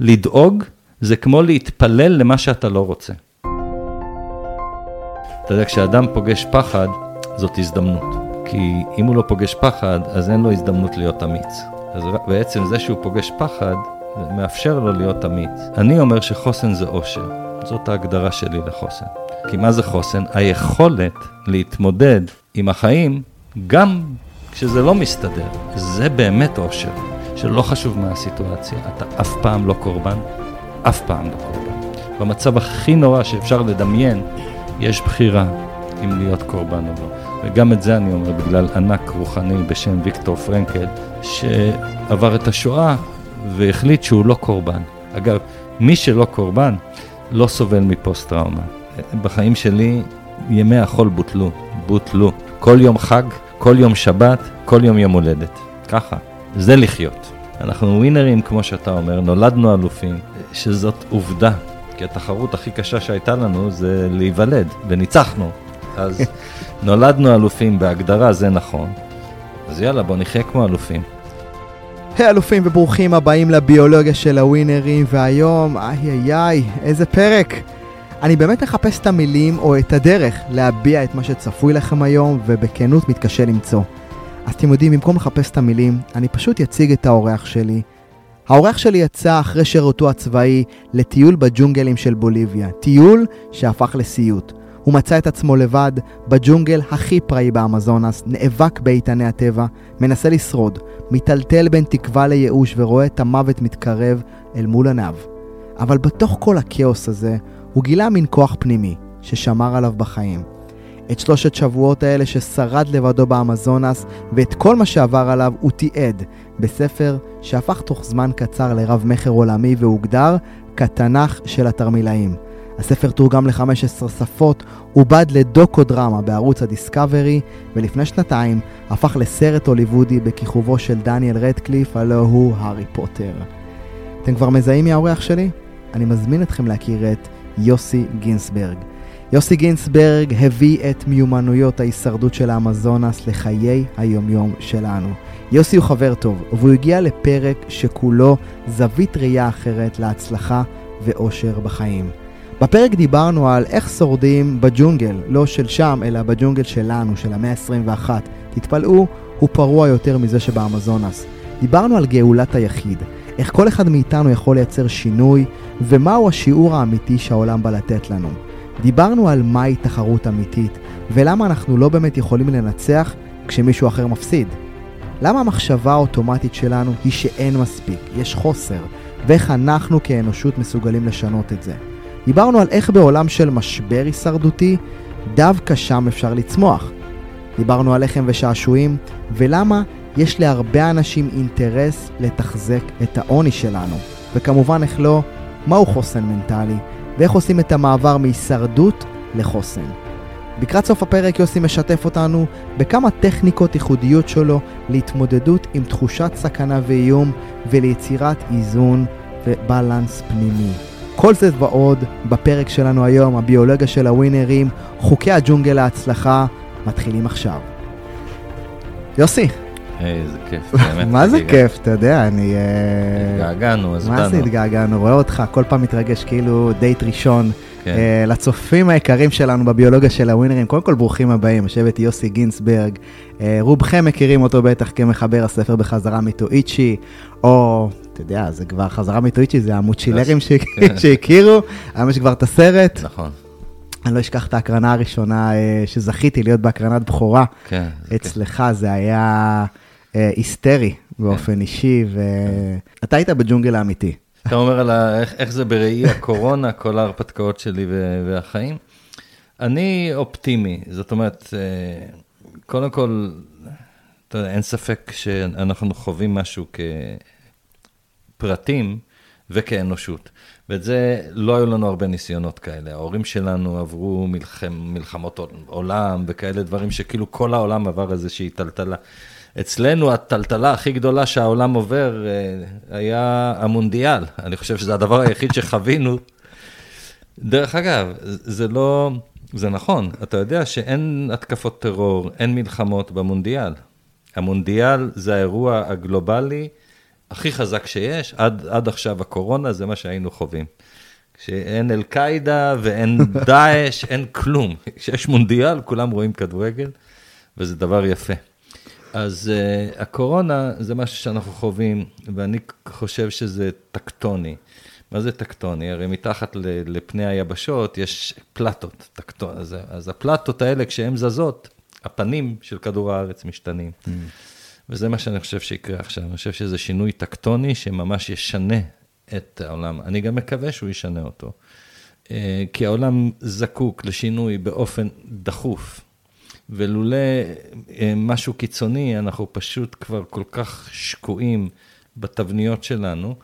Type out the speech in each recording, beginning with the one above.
לדאוג זה כמו להתפלל למה שאתה לא רוצה. אתה יודע, כשאדם פוגש פחד, זאת הזדמנות. כי אם הוא לא פוגש פחד, אז אין לו הזדמנות להיות אמיץ. אז בעצם זה שהוא פוגש פחד, זה מאפשר לו להיות אמיץ. אני אומר שחוסן זה אושר. זאת ההגדרה שלי לחוסן. כי מה זה חוסן? היכולת להתמודד עם החיים גם כשזה לא מסתדר. זה באמת אושר. שלא חשוב מה הסיטואציה, אתה אף פעם לא קורבן, אף פעם לא קורבן. במצב הכי נורא שאפשר לדמיין, יש בחירה אם להיות קורבן או לא. וגם את זה אני אומר בגלל ענק רוחני בשם ויקטור פרנקל, שעבר את השואה והחליט שהוא לא קורבן. אגב, מי שלא קורבן לא סובל מפוסט-טראומה. בחיים שלי ימי החול בוטלו, בוטלו. כל יום חג, כל יום שבת, כל יום יום הולדת. ככה, זה לחיות. אנחנו ווינרים, כמו שאתה אומר, נולדנו אלופים, שזאת עובדה. כי התחרות הכי קשה שהייתה לנו זה להיוולד, וניצחנו. אז נולדנו אלופים בהגדרה, זה נכון. אז יאללה, בוא נחיה כמו אלופים. היי אלופים וברוכים הבאים לביולוגיה של הווינרים, והיום, איי איי איי, איזה פרק. אני באמת מחפש את המילים או את הדרך להביע את מה שצפוי לכם היום, ובכנות מתקשה למצוא. אז אתם יודעים, במקום לחפש את המילים, אני פשוט אציג את האורח שלי. האורח שלי יצא אחרי שירותו הצבאי לטיול בג'ונגלים של בוליביה, טיול שהפך לסיוט. הוא מצא את עצמו לבד בג'ונגל הכי פראי באמזונס, נאבק באיתני הטבע, מנסה לשרוד, מיטלטל בין תקווה לייאוש ורואה את המוות מתקרב אל מול עיניו. אבל בתוך כל הכאוס הזה, הוא גילה מין כוח פנימי ששמר עליו בחיים. את שלושת שבועות האלה ששרד לבדו באמזונס, ואת כל מה שעבר עליו הוא תיעד בספר שהפך תוך זמן קצר לרב מכר עולמי והוגדר כתנ"ך של התרמילאים. הספר תורגם ל-15 שפות, עובד לדוקו-דרמה בערוץ הדיסקאברי, ולפני שנתיים הפך לסרט הוליוודי בכיכובו של דניאל רדקליף, הלו הוא הארי פוטר. אתם כבר מזהים מי האורח שלי? אני מזמין אתכם להכיר את יוסי גינסברג. יוסי גינסברג הביא את מיומנויות ההישרדות של האמזונס לחיי היומיום שלנו. יוסי הוא חבר טוב, והוא הגיע לפרק שכולו זווית ראייה אחרת להצלחה ואושר בחיים. בפרק דיברנו על איך שורדים בג'ונגל, לא של שם, אלא בג'ונגל שלנו, של המאה ה-21. תתפלאו, הוא פרוע יותר מזה שבאמזונס. דיברנו על גאולת היחיד, איך כל אחד מאיתנו יכול לייצר שינוי, ומהו השיעור האמיתי שהעולם בא לתת לנו. דיברנו על מהי תחרות אמיתית, ולמה אנחנו לא באמת יכולים לנצח כשמישהו אחר מפסיד. למה המחשבה האוטומטית שלנו היא שאין מספיק, יש חוסר, ואיך אנחנו כאנושות מסוגלים לשנות את זה. דיברנו על איך בעולם של משבר הישרדותי, דווקא שם אפשר לצמוח. דיברנו על לחם ושעשועים, ולמה יש להרבה אנשים אינטרס לתחזק את העוני שלנו. וכמובן, איך לא, מהו חוסן מנטלי, ואיך עושים את המעבר מהישרדות לחוסן. לקראת סוף הפרק יוסי משתף אותנו בכמה טכניקות ייחודיות שלו להתמודדות עם תחושת סכנה ואיום וליצירת איזון ובלנס פנימי. כל זה ועוד בפרק שלנו היום, הביולוגיה של הווינרים, חוקי הג'ונגל להצלחה, מתחילים עכשיו. יוסי. איזה כיף, באמת. מה זה כיף, אתה יודע, אני... אה, התגעגענו, אז באנו. מה זה התגעגענו? רואה אותך כל פעם מתרגש כאילו דייט ראשון. כן. Uh, לצופים היקרים שלנו בביולוגיה של הווינרים, קודם כל ברוכים הבאים, יושבת יוסי גינסברג, uh, רובכם מכירים אותו בטח כמחבר הספר בחזרה מיטואיצ'י, או, אתה יודע, זה כבר חזרה מיטואיצ'י, זה המוצ'ילרים. כן. שהכירו, היום יש כבר את הסרט. נכון. אני לא אשכח את ההקרנה הראשונה שזכיתי להיות בהקרנת בכורה. כן. אצלך. זה היה היסטרי באופן כן. אישי, ואתה. היית בג'ונגל האמיתי. אתה אומר על איך, איך זה בראי הקורונה, כל ההרפתקאות שלי והחיים. אני אופטימי, זאת אומרת, אה, קודם כל, אתה יודע, אין ספק שאנחנו חווים משהו כפרטים וכאנושות. ואת זה, לא היו לנו הרבה ניסיונות כאלה. ההורים שלנו עברו מלחם, מלחמות עולם וכאלה דברים שכאילו כל העולם עבר איזושהי טלטלה. אצלנו הטלטלה הכי גדולה שהעולם עובר אה, היה המונדיאל. אני חושב שזה הדבר היחיד שחווינו. דרך אגב, זה לא, זה נכון, אתה יודע שאין התקפות טרור, אין מלחמות במונדיאל. המונדיאל זה האירוע הגלובלי הכי חזק שיש, עד, עד עכשיו הקורונה, זה מה שהיינו חווים. כשאין אל-קאעידה ואין דאעש, אין כלום. כשיש מונדיאל, כולם רואים כדורגל, וזה דבר יפה. אז uh, הקורונה זה משהו שאנחנו חווים, ואני חושב שזה טקטוני. מה זה טקטוני? הרי מתחת לפני היבשות יש פלטות, טקטון. אז, אז הפלטות האלה, כשהן זזות, הפנים של כדור הארץ משתנים. Mm. וזה מה שאני חושב שיקרה עכשיו. אני חושב שזה שינוי טקטוני שממש ישנה את העולם. אני גם מקווה שהוא ישנה אותו. אה, כי העולם זקוק לשינוי באופן דחוף. ולולא אה, משהו קיצוני, אנחנו פשוט כבר כל כך שקועים בתבניות שלנו,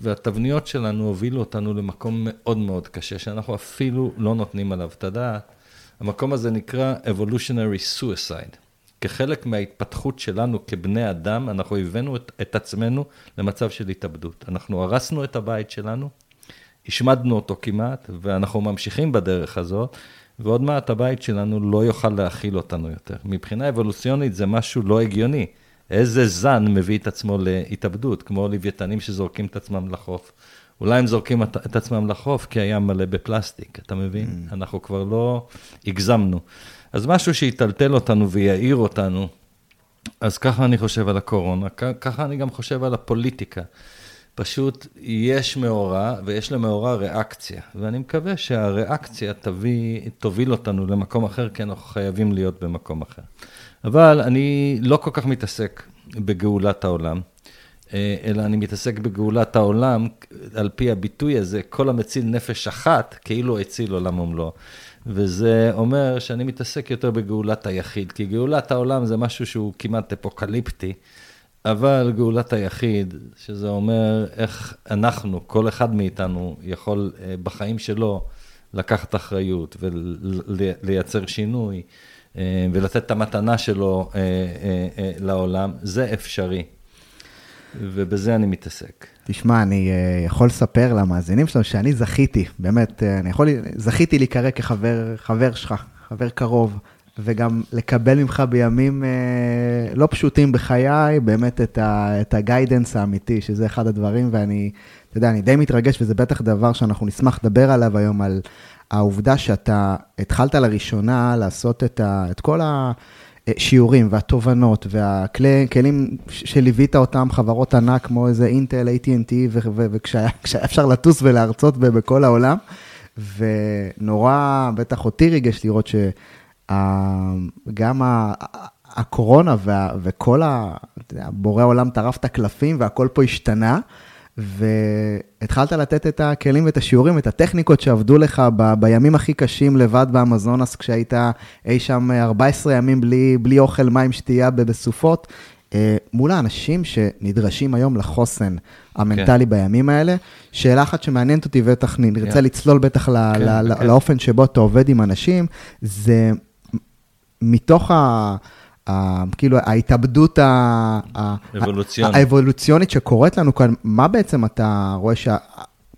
והתבניות שלנו הובילו אותנו למקום מאוד מאוד קשה, שאנחנו אפילו לא נותנים עליו את הדעת. המקום הזה נקרא Evolutionary Suicide. כחלק מההתפתחות שלנו כבני אדם, אנחנו הבאנו את, את עצמנו למצב של התאבדות. אנחנו הרסנו את הבית שלנו, השמדנו אותו כמעט, ואנחנו ממשיכים בדרך הזאת, ועוד מעט הבית שלנו לא יוכל להכיל אותנו יותר. מבחינה אבולוציונית זה משהו לא הגיוני. איזה זן מביא את עצמו להתאבדות, כמו לוויתנים שזורקים את עצמם לחוף. אולי הם זורקים את, את עצמם לחוף כי הים מלא בפלסטיק, אתה מבין? Mm. אנחנו כבר לא הגזמנו. אז משהו שיטלטל אותנו ויעיר אותנו, אז ככה אני חושב על הקורונה, ככה אני גם חושב על הפוליטיקה. פשוט יש מאורע, ויש למאורע ריאקציה, ואני מקווה שהריאקציה תביא, תוביל אותנו למקום אחר, כי אנחנו חייבים להיות במקום אחר. אבל אני לא כל כך מתעסק בגאולת העולם, אה, אלא אני מתעסק בגאולת העולם, על פי הביטוי הזה, כל המציל נפש אחת, כאילו הציל עולם ומלואו. וזה אומר שאני מתעסק יותר בגאולת היחיד, כי גאולת העולם זה משהו שהוא כמעט אפוקליפטי, אבל גאולת היחיד, שזה אומר איך אנחנו, כל אחד מאיתנו, יכול אה, בחיים שלו לקחת אחריות ולייצר שינוי. אה, ולתת את המתנה שלו לעולם, זה אפשרי. ובזה אני מתעסק. תשמע, אני uh, יכול לספר למאזינים שלנו שאני זכיתי, באמת, uh, אני יכול, זכיתי להיקרא כחבר חבר שלך, חבר קרוב, וגם לקבל ממך בימים uh, לא פשוטים בחיי, באמת את, ה, את הגיידנס האמיתי, שזה אחד הדברים, ואני, אתה יודע, אני די מתרגש, וזה בטח דבר שאנחנו נשמח לדבר עליו היום, על העובדה שאתה התחלת לראשונה לעשות את, ה, את כל ה... השיעורים והתובנות והכלים שליווית אותם חברות ענק כמו איזה אינטל, AT&T, וכשהיה אפשר לטוס ולהרצות בכל העולם. ונורא, בטח אותי ריגש לראות שגם הקורונה וכל ה... בורא עולם טרף את הקלפים והכל פה השתנה. והתחלת לתת את הכלים ואת השיעורים, את הטכניקות שעבדו לך ב, בימים הכי קשים לבד באמזונס, כשהיית אי שם 14 ימים בלי, בלי אוכל, מים, שתייה בסופות, אה, מול האנשים שנדרשים היום לחוסן המנטלי כן. בימים האלה. שאלה אחת שמעניינת אותי, ובטח נרצה כן. לצלול בטח כן, ל, כן. לאופן שבו אתה עובד עם אנשים, זה מתוך ה... כאילו ההתאבדות האבולוציונית שקורית לנו כאן, מה בעצם אתה רואה שה...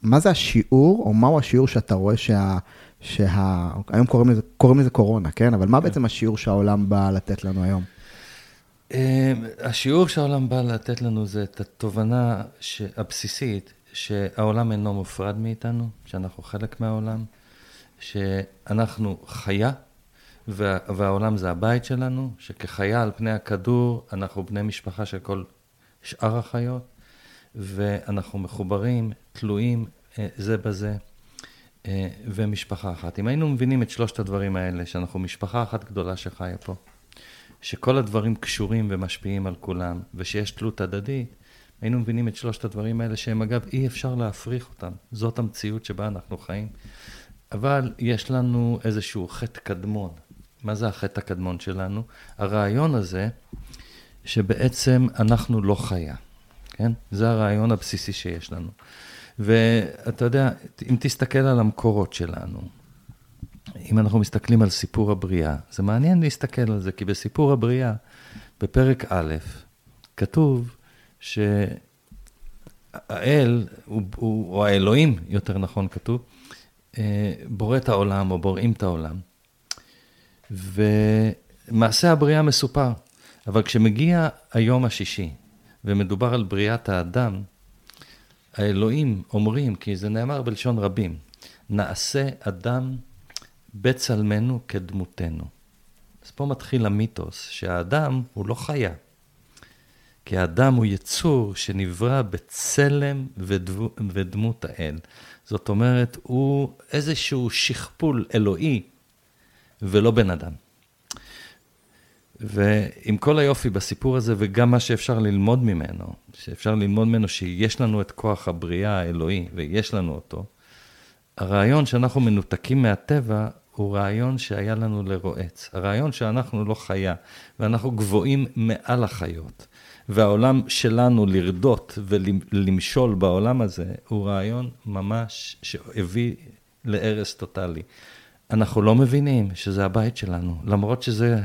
מה זה השיעור, או מהו השיעור שאתה רואה שה... שה... היום קוראים לזה, קוראים לזה קורונה, כן? אבל מה כן. בעצם השיעור שהעולם בא לתת לנו היום? אה, השיעור שהעולם בא לתת לנו זה את התובנה הבסיסית, שהעולם אינו מופרד מאיתנו, שאנחנו חלק מהעולם, שאנחנו חיה וה, והעולם זה הבית שלנו, שכחיה על פני הכדור, אנחנו בני משפחה של כל שאר החיות, ואנחנו מחוברים, תלויים אה, זה בזה, אה, ומשפחה אחת. אם היינו מבינים את שלושת הדברים האלה, שאנחנו משפחה אחת גדולה שחיה פה, שכל הדברים קשורים ומשפיעים על כולם, ושיש תלות הדדית, היינו מבינים את שלושת הדברים האלה, שהם אגב, אי אפשר להפריך אותם. זאת המציאות שבה אנחנו חיים. אבל יש לנו איזשהו חטא קדמון. מה זה החטא הקדמון שלנו? הרעיון הזה שבעצם אנחנו לא חיה, כן? זה הרעיון הבסיסי שיש לנו. ואתה יודע, אם תסתכל על המקורות שלנו, אם אנחנו מסתכלים על סיפור הבריאה, זה מעניין להסתכל על זה, כי בסיפור הבריאה, בפרק א', כתוב שהאל, הוא, הוא, או האלוהים, יותר נכון כתוב, אה, בורא את העולם, או בוראים את העולם. ומעשה הבריאה מסופר. אבל כשמגיע היום השישי, ומדובר על בריאת האדם, האלוהים אומרים, כי זה נאמר בלשון רבים, נעשה אדם בצלמנו כדמותנו. אז פה מתחיל המיתוס, שהאדם הוא לא חיה. כי האדם הוא יצור שנברא בצלם ודמו, ודמות האל. זאת אומרת, הוא איזשהו שכפול אלוהי ולא בן אדם. ועם כל היופי בסיפור הזה, וגם מה שאפשר ללמוד ממנו, שאפשר ללמוד ממנו שיש לנו את כוח הבריאה האלוהי, ויש לנו אותו, הרעיון שאנחנו מנותקים מהטבע הוא רעיון שהיה לנו לרועץ. הרעיון שאנחנו לא חיה, ואנחנו גבוהים מעל החיות. והעולם שלנו לרדות ולמשול בעולם הזה, הוא רעיון ממש שהביא להרס טוטאלי. אנחנו לא מבינים שזה הבית שלנו, למרות שזה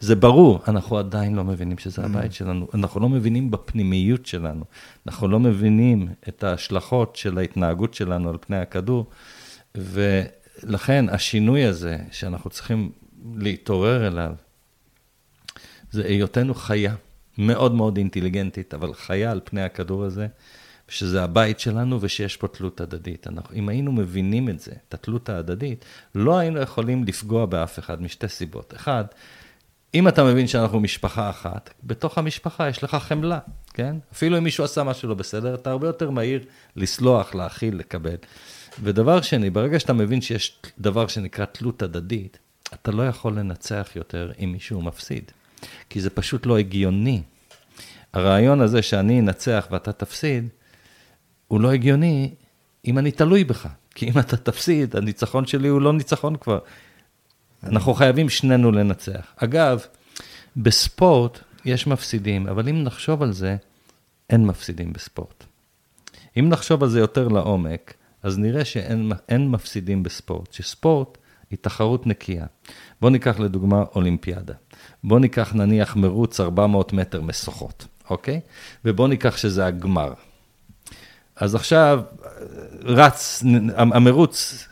זה ברור, אנחנו עדיין לא מבינים שזה הבית שלנו. אנחנו לא מבינים בפנימיות שלנו, אנחנו לא מבינים את ההשלכות של ההתנהגות שלנו על פני הכדור, ולכן השינוי הזה שאנחנו צריכים להתעורר אליו, זה היותנו חיה. מאוד מאוד אינטליגנטית, אבל חיה על פני הכדור הזה, שזה הבית שלנו ושיש פה תלות הדדית. אנחנו, אם היינו מבינים את זה, את התלות ההדדית, לא היינו יכולים לפגוע באף אחד משתי סיבות. אחד, אם אתה מבין שאנחנו משפחה אחת, בתוך המשפחה יש לך חמלה, כן? אפילו אם מישהו עשה משהו לא בסדר, אתה הרבה יותר מהיר לסלוח, להכיל, לקבל. ודבר שני, ברגע שאתה מבין שיש דבר שנקרא תלות הדדית, אתה לא יכול לנצח יותר אם מישהו מפסיד. כי זה פשוט לא הגיוני. הרעיון הזה שאני אנצח ואתה תפסיד, הוא לא הגיוני אם אני תלוי בך. כי אם אתה תפסיד, הניצחון שלי הוא לא ניצחון כבר. אנחנו חייבים שנינו לנצח. אגב, בספורט יש מפסידים, אבל אם נחשוב על זה, אין מפסידים בספורט. אם נחשוב על זה יותר לעומק, אז נראה שאין מפסידים בספורט, שספורט היא תחרות נקייה. בואו ניקח לדוגמה אולימפיאדה. בואו ניקח נניח מרוץ 400 מטר משוכות, אוקיי? ובואו ניקח שזה הגמר. אז עכשיו רץ, המרוץ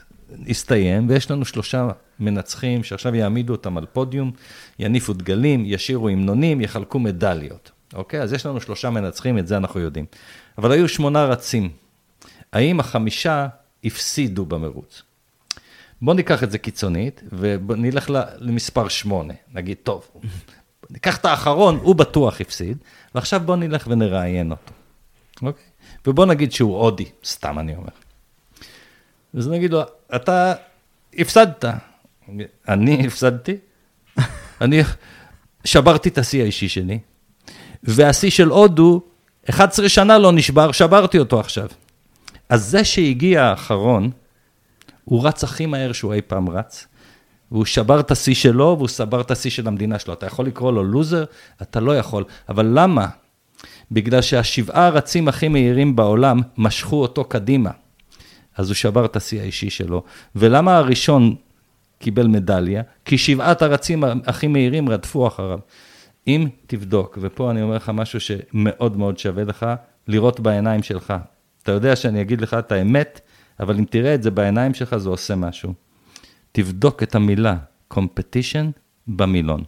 הסתיים, ויש לנו שלושה מנצחים שעכשיו יעמידו אותם על פודיום, יניפו דגלים, ישירו המנונים, יחלקו מדליות, אוקיי? אז יש לנו שלושה מנצחים, את זה אנחנו יודעים. אבל היו שמונה רצים. האם החמישה הפסידו במרוץ? בוא ניקח את זה קיצונית, ונלך למספר שמונה. נגיד, טוב, ניקח את האחרון, הוא בטוח הפסיד, ועכשיו בוא נלך ונראיין אותו, אוקיי? ובוא נגיד שהוא הודי, סתם אני אומר. אז נגיד לו, אתה הפסדת. אני הפסדתי? אני שברתי את השיא האישי שלי, והשיא של הודו, 11 שנה לא נשבר, שברתי אותו עכשיו. אז זה שהגיע האחרון, הוא רץ הכי מהר שהוא אי פעם רץ, והוא שבר את השיא שלו, והוא סבר את השיא של המדינה שלו. אתה יכול לקרוא לו לוזר? אתה לא יכול. אבל למה? בגלל שהשבעה הרצים הכי מהירים בעולם משכו אותו קדימה. אז הוא שבר את השיא האישי שלו. ולמה הראשון קיבל מדליה? כי שבעת הרצים הכי מהירים רדפו אחריו. אם תבדוק, ופה אני אומר לך משהו שמאוד מאוד שווה לך, לראות בעיניים שלך. אתה יודע שאני אגיד לך את האמת, אבל אם תראה את זה בעיניים שלך, זה עושה משהו. תבדוק את המילה competition במילון,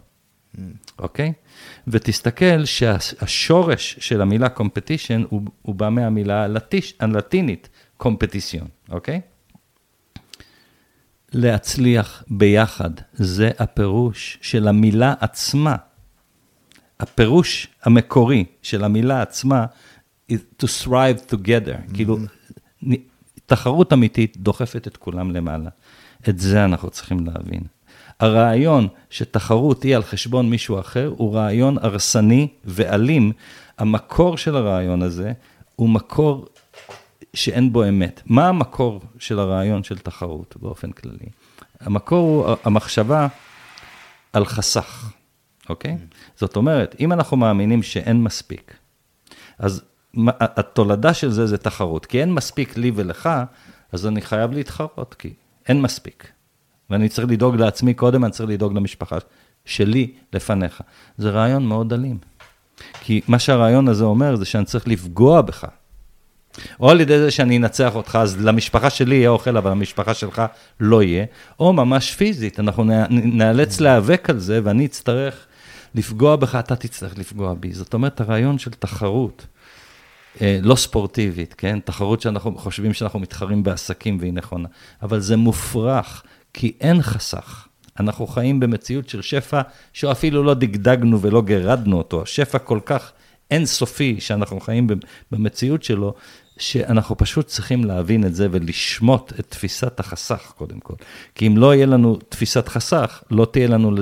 mm. אוקיי? Mm. Okay? ותסתכל שהשורש של המילה competition הוא, הוא בא מהמילה הלטיש, הלטינית, competition, אוקיי? להצליח ביחד, זה הפירוש של המילה עצמה. הפירוש המקורי של המילה עצמה, is to thrive together, mm-hmm. כאילו, תחרות אמיתית דוחפת את כולם למעלה. את זה אנחנו צריכים להבין. הרעיון שתחרות היא על חשבון מישהו אחר, הוא רעיון הרסני ואלים. המקור של הרעיון הזה הוא מקור שאין בו אמת. מה המקור של הרעיון של תחרות באופן כללי? המקור הוא המחשבה על חסך, אוקיי? Mm. זאת אומרת, אם אנחנו מאמינים שאין מספיק, אז התולדה של זה זה תחרות. כי אין מספיק לי ולך, אז אני חייב להתחרות, כי אין מספיק. ואני צריך לדאוג לעצמי קודם, אני צריך לדאוג למשפחה שלי לפניך. זה רעיון מאוד אלים. כי מה שהרעיון הזה אומר זה שאני צריך לפגוע בך. או על ידי זה שאני אנצח אותך, אז למשפחה שלי יהיה אוכל, אבל למשפחה שלך לא יהיה, או ממש פיזית, אנחנו נאלץ להיאבק על זה, ואני אצטרך לפגוע בך, אתה תצטרך לפגוע בי. זאת אומרת, הרעיון של תחרות, אה, לא ספורטיבית, כן? תחרות שאנחנו חושבים שאנחנו מתחרים בעסקים והיא נכונה, אבל זה מופרך, כי אין חסך. אנחנו חיים במציאות של שפע שאפילו לא דגדגנו ולא גירדנו אותו. השפע כל כך אינסופי שאנחנו חיים במציאות שלו, שאנחנו פשוט צריכים להבין את זה ולשמוט את תפיסת החסך קודם כל. כי אם לא יהיה לנו תפיסת חסך, לא תהיה לנו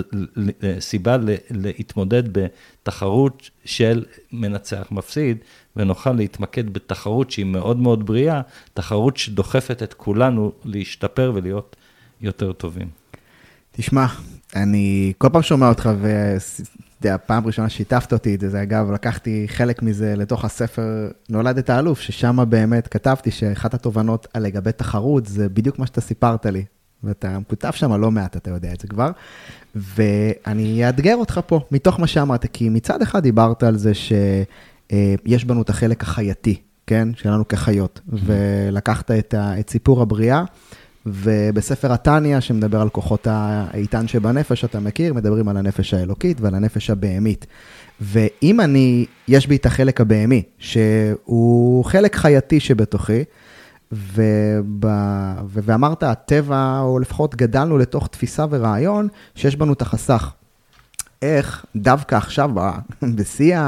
סיבה להתמודד בתחרות של מנצח מפסיד, ונוכל להתמקד בתחרות שהיא מאוד מאוד בריאה, תחרות שדוחפת את כולנו להשתפר ולהיות יותר טובים. תשמע, אני כל פעם שומע אותך, והפעם ראשונה שיתפת אותי את זה, אגב, לקחתי חלק מזה לתוך הספר נולדת האלוף, ששם באמת כתבתי שאחת התובנות לגבי תחרות, זה בדיוק מה שאתה סיפרת לי. ואתה כותב שם לא מעט, אתה יודע את זה כבר. ואני אאתגר אותך פה, מתוך מה שאמרת, כי מצד אחד דיברת על זה שיש בנו את החלק החייתי, כן? שלנו כחיות, mm-hmm. ולקחת את, ה, את סיפור הבריאה. ובספר התניא, שמדבר על כוחות האיתן שבנפש, אתה מכיר, מדברים על הנפש האלוקית ועל הנפש הבהמית. ואם אני, יש בי את החלק הבהמי, שהוא חלק חייתי שבתוכי, וב... ואמרת, הטבע, או לפחות גדלנו לתוך תפיסה ורעיון, שיש בנו את החסך. איך דווקא עכשיו, בשיא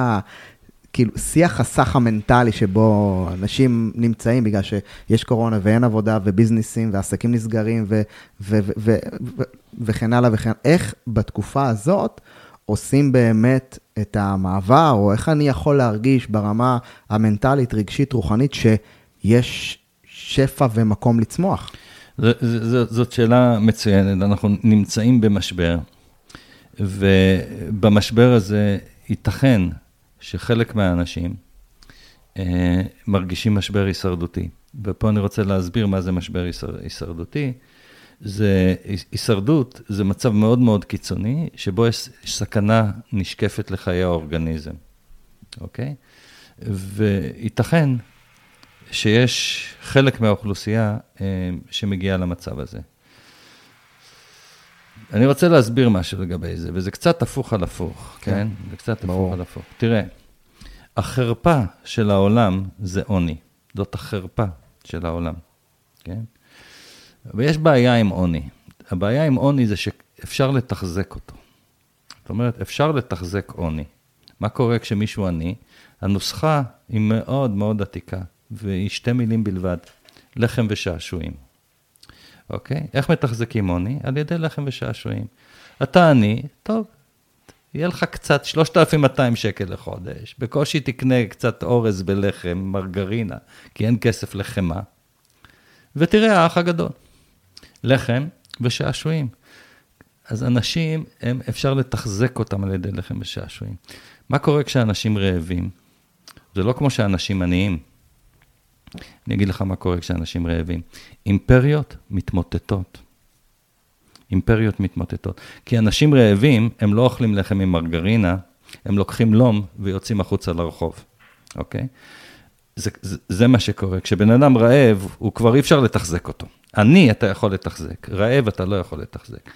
כאילו, שיא החסך המנטלי שבו אנשים נמצאים בגלל שיש קורונה ואין עבודה וביזנסים ועסקים נסגרים ו- ו- ו- ו- ו- וכן הלאה וכן, איך בתקופה הזאת עושים באמת את המעבר, או איך אני יכול להרגיש ברמה המנטלית, רגשית, רוחנית, שיש שפע ומקום לצמוח? ז, ז, זאת שאלה מצוינת, אנחנו נמצאים במשבר, ובמשבר הזה ייתכן שחלק מהאנשים אה, מרגישים משבר הישרדותי. ופה אני רוצה להסביר מה זה משבר הישרדותי. זה, הישרדות זה מצב מאוד מאוד קיצוני, שבו יש סכנה נשקפת לחיי האורגניזם, אוקיי? וייתכן שיש חלק מהאוכלוסייה אה, שמגיעה למצב הזה. אני רוצה להסביר משהו לגבי זה, וזה קצת הפוך על הפוך, כן? כן? זה קצת ברור. הפוך על הפוך. תראה, החרפה של העולם זה עוני. זאת החרפה של העולם, כן? ויש בעיה עם עוני. הבעיה עם עוני זה שאפשר לתחזק אותו. זאת אומרת, אפשר לתחזק עוני. מה קורה כשמישהו עני? הנוסחה היא מאוד מאוד עתיקה, והיא שתי מילים בלבד, לחם ושעשועים. אוקיי? איך מתחזקים עוני? על ידי לחם ושעשועים. אתה עני, טוב, יהיה לך קצת 3,200 שקל לחודש, בקושי תקנה קצת אורז בלחם, מרגרינה, כי אין כסף לחמאה, ותראה האח הגדול, לחם ושעשועים. אז אנשים, הם, אפשר לתחזק אותם על ידי לחם ושעשועים. מה קורה כשאנשים רעבים? זה לא כמו שאנשים עניים. אני אגיד לך מה קורה כשאנשים רעבים. אימפריות מתמוטטות. אימפריות מתמוטטות. כי אנשים רעבים, הם לא אוכלים לחם עם מרגרינה, הם לוקחים לום ויוצאים החוצה לרחוב, אוקיי? זה, זה, זה מה שקורה. כשבן אדם רעב, הוא כבר אי אפשר לתחזק אותו. אני, אתה יכול לתחזק, רעב, אתה לא יכול לתחזק.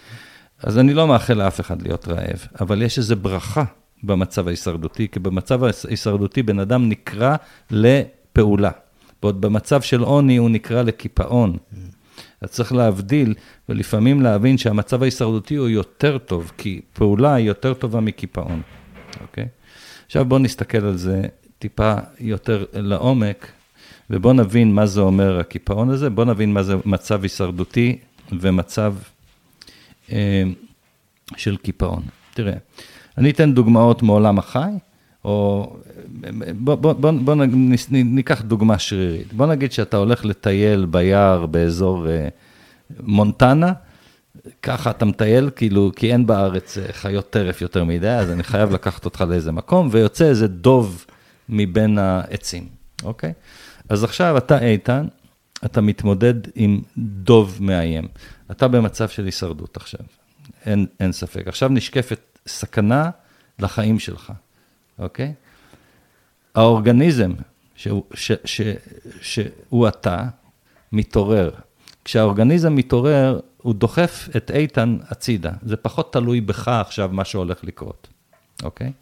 אז אני לא מאחל לאף אחד להיות רעב, אבל יש איזו ברכה במצב ההישרדותי, כי במצב ההישרדותי בן אדם נקרא לפעולה. ועוד במצב של עוני הוא נקרא לקיפאון. אז צריך להבדיל, ולפעמים להבין שהמצב ההישרדותי הוא יותר טוב, כי פעולה היא יותר טובה מקיפאון, אוקיי? עכשיו בואו נסתכל על זה טיפה יותר לעומק, ובואו נבין מה זה אומר הקיפאון הזה, בואו נבין מה זה מצב הישרדותי ומצב אה, של קיפאון. תראה, אני אתן דוגמאות מעולם החי, או בוא, בוא, בוא, ניקח דוגמה שרירית. בוא נגיד שאתה הולך לטייל ביער באזור אה, מונטנה, ככה אתה מטייל, כאילו, כי אין בארץ אה, חיות טרף יותר מדי, אז אני חייב לקחת אותך לאיזה מקום, ויוצא איזה דוב מבין העצים, אוקיי? אז עכשיו אתה איתן, אתה מתמודד עם דוב מאיים. אתה במצב של הישרדות עכשיו, אין, אין ספק. עכשיו נשקפת סכנה לחיים שלך. אוקיי? האורגניזם שהוא, אתה, מתעורר. כשהאורגניזם מתעורר, הוא דוחף את איתן הצידה. זה פחות תלוי בך עכשיו מה שהולך לקרות, אוקיי?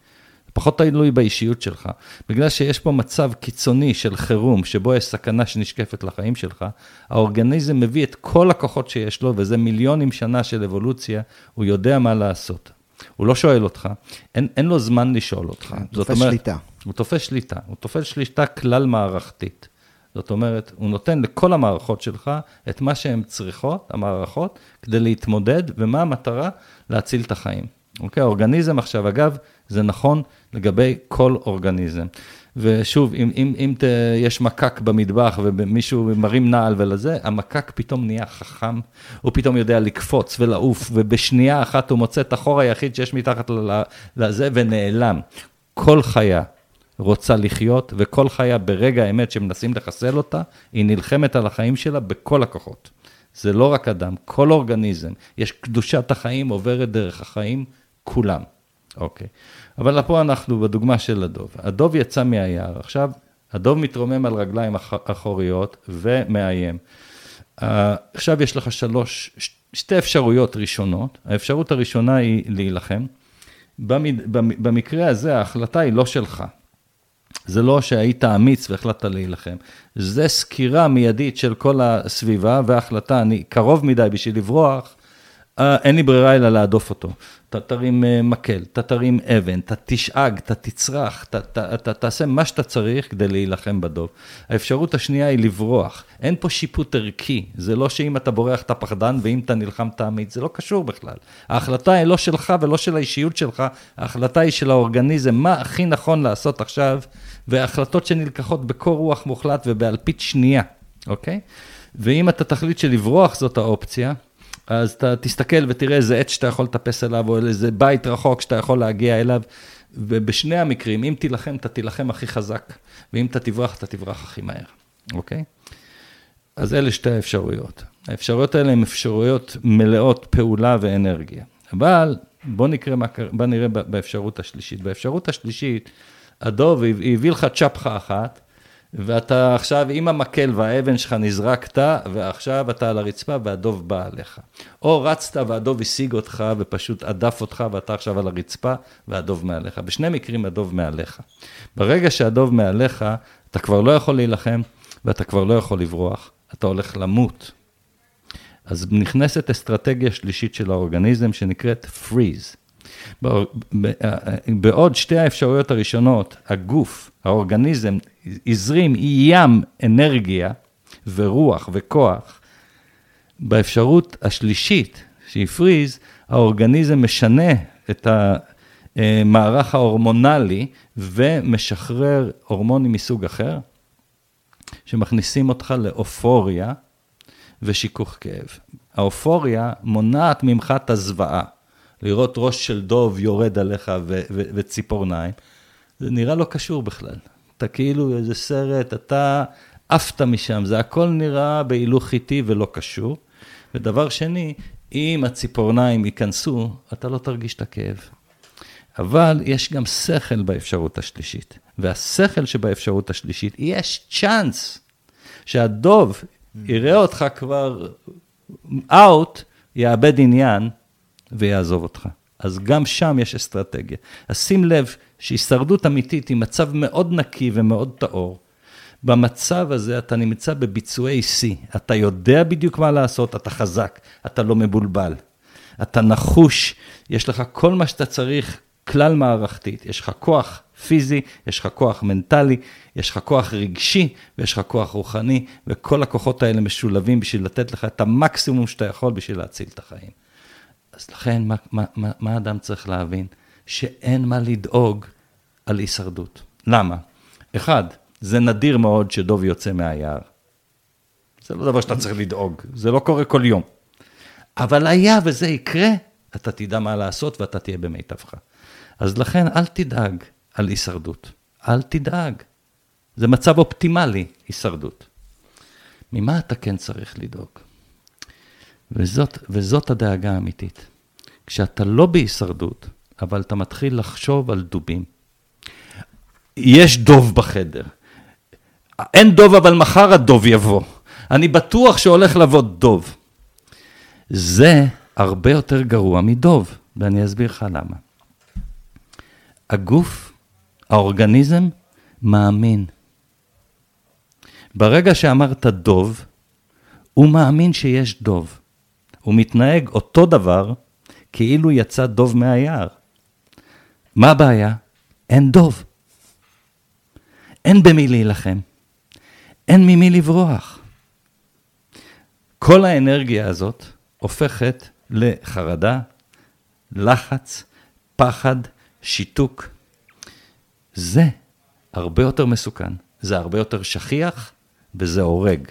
פחות תלוי באישיות שלך. בגלל שיש פה מצב קיצוני של חירום, שבו יש סכנה שנשקפת לחיים שלך, האורגניזם מביא את כל הכוחות שיש לו, וזה מיליונים שנה של אבולוציה, הוא יודע מה לעשות. הוא לא שואל אותך, אין, אין לו זמן לשאול אותך. כן, תופס שליטה. הוא תופס שליטה, הוא תופס שליטה כלל מערכתית. זאת אומרת, הוא נותן לכל המערכות שלך את מה שהן צריכות, המערכות, כדי להתמודד, ומה המטרה? להציל את החיים. אוקיי? האורגניזם עכשיו, אגב, זה נכון לגבי כל אורגניזם. ושוב, אם, אם, אם ת, יש מקק במטבח ומישהו מרים נעל ולזה, המקק פתאום נהיה חכם, הוא פתאום יודע לקפוץ ולעוף, ובשנייה אחת הוא מוצא את החור היחיד שיש מתחת לזה ונעלם. כל חיה רוצה לחיות, וכל חיה ברגע האמת שמנסים לחסל אותה, היא נלחמת על החיים שלה בכל הכוחות. זה לא רק אדם, כל אורגניזם. יש קדושת החיים עוברת דרך החיים, כולם. אוקיי. אבל פה אנחנו בדוגמה של הדוב. הדוב יצא מהיער, עכשיו הדוב מתרומם על רגליים אחוריות ומאיים. עכשיו יש לך שלוש, שתי אפשרויות ראשונות. האפשרות הראשונה היא להילחם. במקרה הזה ההחלטה היא לא שלך. זה לא שהיית אמיץ והחלטת להילחם. זה סקירה מיידית של כל הסביבה והחלטה, אני קרוב מדי בשביל לברוח, אה, אין לי ברירה אלא להדוף אותו. אתה תרים אה, מקל, אתה תרים אבן, אתה תשאג, אתה תצרח, אתה תעשה מה שאתה צריך כדי להילחם בדוב. האפשרות השנייה היא לברוח. אין פה שיפוט ערכי, זה לא שאם אתה בורח אתה פחדן ואם אתה נלחם אתה אמיץ, זה לא קשור בכלל. ההחלטה היא לא שלך ולא של האישיות שלך, ההחלטה היא של האורגניזם, מה הכי נכון לעשות עכשיו, והחלטות שנלקחות בקור רוח מוחלט ובאלפית שנייה, אוקיי? ואם אתה תחליט שלברוח זאת האופציה, אז אתה תסתכל ותראה איזה עץ שאתה יכול לטפס עליו, או איזה בית רחוק שאתה יכול להגיע אליו. ובשני המקרים, אם תילחם, אתה תילחם הכי חזק, ואם אתה תברח, אתה תברח הכי מהר, אוקיי? אז אלה שתי האפשרויות. האפשרויות האלה הן אפשרויות מלאות פעולה ואנרגיה. אבל בוא, נקרא בוא נראה באפשרות השלישית. באפשרות השלישית, הדוב הביא לך צ'פחה אחת, ואתה עכשיו עם המקל והאבן שלך נזרקת, ועכשיו אתה על הרצפה והדוב בא עליך. או רצת והדוב השיג אותך ופשוט הדף אותך ואתה עכשיו על הרצפה והדוב מעליך. בשני מקרים הדוב מעליך. ברגע שהדוב מעליך, אתה כבר לא יכול להילחם ואתה כבר לא יכול לברוח, אתה הולך למות. אז נכנסת אסטרטגיה שלישית של האורגניזם שנקראת freeze. בעוד שתי האפשרויות הראשונות, הגוף, האורגניזם, הזרים ים אנרגיה ורוח וכוח, באפשרות השלישית, שהיא פריז, האורגניזם משנה את המערך ההורמונלי ומשחרר הורמונים מסוג אחר, שמכניסים אותך לאופוריה ושיכוך כאב. האופוריה מונעת ממך את הזוועה. לראות ראש של דוב יורד עליך ו- ו- וציפורניים, זה נראה לא קשור בכלל. אתה כאילו איזה סרט, אתה עפת משם, זה הכל נראה בהילוך איטי ולא קשור. ודבר שני, אם הציפורניים ייכנסו, אתה לא תרגיש את הכאב. אבל יש גם שכל באפשרות השלישית, והשכל שבאפשרות השלישית, יש צ'אנס שהדוב יראה אותך כבר אאוט, יאבד עניין, ויעזוב אותך. אז גם שם יש אסטרטגיה. אז שים לב שהישרדות אמיתית היא מצב מאוד נקי ומאוד טהור. במצב הזה אתה נמצא בביצועי שיא. אתה יודע בדיוק מה לעשות, אתה חזק, אתה לא מבולבל. אתה נחוש, יש לך כל מה שאתה צריך, כלל מערכתית. יש לך כוח פיזי, יש לך כוח מנטלי, יש לך כוח רגשי ויש לך כוח רוחני, וכל הכוחות האלה משולבים בשביל לתת לך את המקסימום שאתה יכול בשביל להציל את החיים. אז לכן, מה, מה, מה, מה אדם צריך להבין? שאין מה לדאוג על הישרדות. למה? אחד, זה נדיר מאוד שדוב יוצא מהיער. זה לא דבר שאתה צריך לדאוג, זה לא קורה כל יום. אבל היה וזה יקרה, אתה תדע מה לעשות ואתה תהיה במיטבך. אז לכן אל תדאג על הישרדות, אל תדאג. זה מצב אופטימלי, הישרדות. ממה אתה כן צריך לדאוג? וזאת, וזאת הדאגה האמיתית. כשאתה לא בהישרדות, אבל אתה מתחיל לחשוב על דובים. יש דוב בחדר. אין דוב, אבל מחר הדוב יבוא. אני בטוח שהולך לבוא דוב. זה הרבה יותר גרוע מדוב, ואני אסביר לך למה. הגוף, האורגניזם, מאמין. ברגע שאמרת דוב, הוא מאמין שיש דוב. הוא מתנהג אותו דבר כאילו יצא דוב מהיער. מה הבעיה? אין דוב. אין במי להילחם. אין ממי לברוח. כל האנרגיה הזאת הופכת לחרדה, לחץ, פחד, שיתוק. זה הרבה יותר מסוכן, זה הרבה יותר שכיח וזה הורג.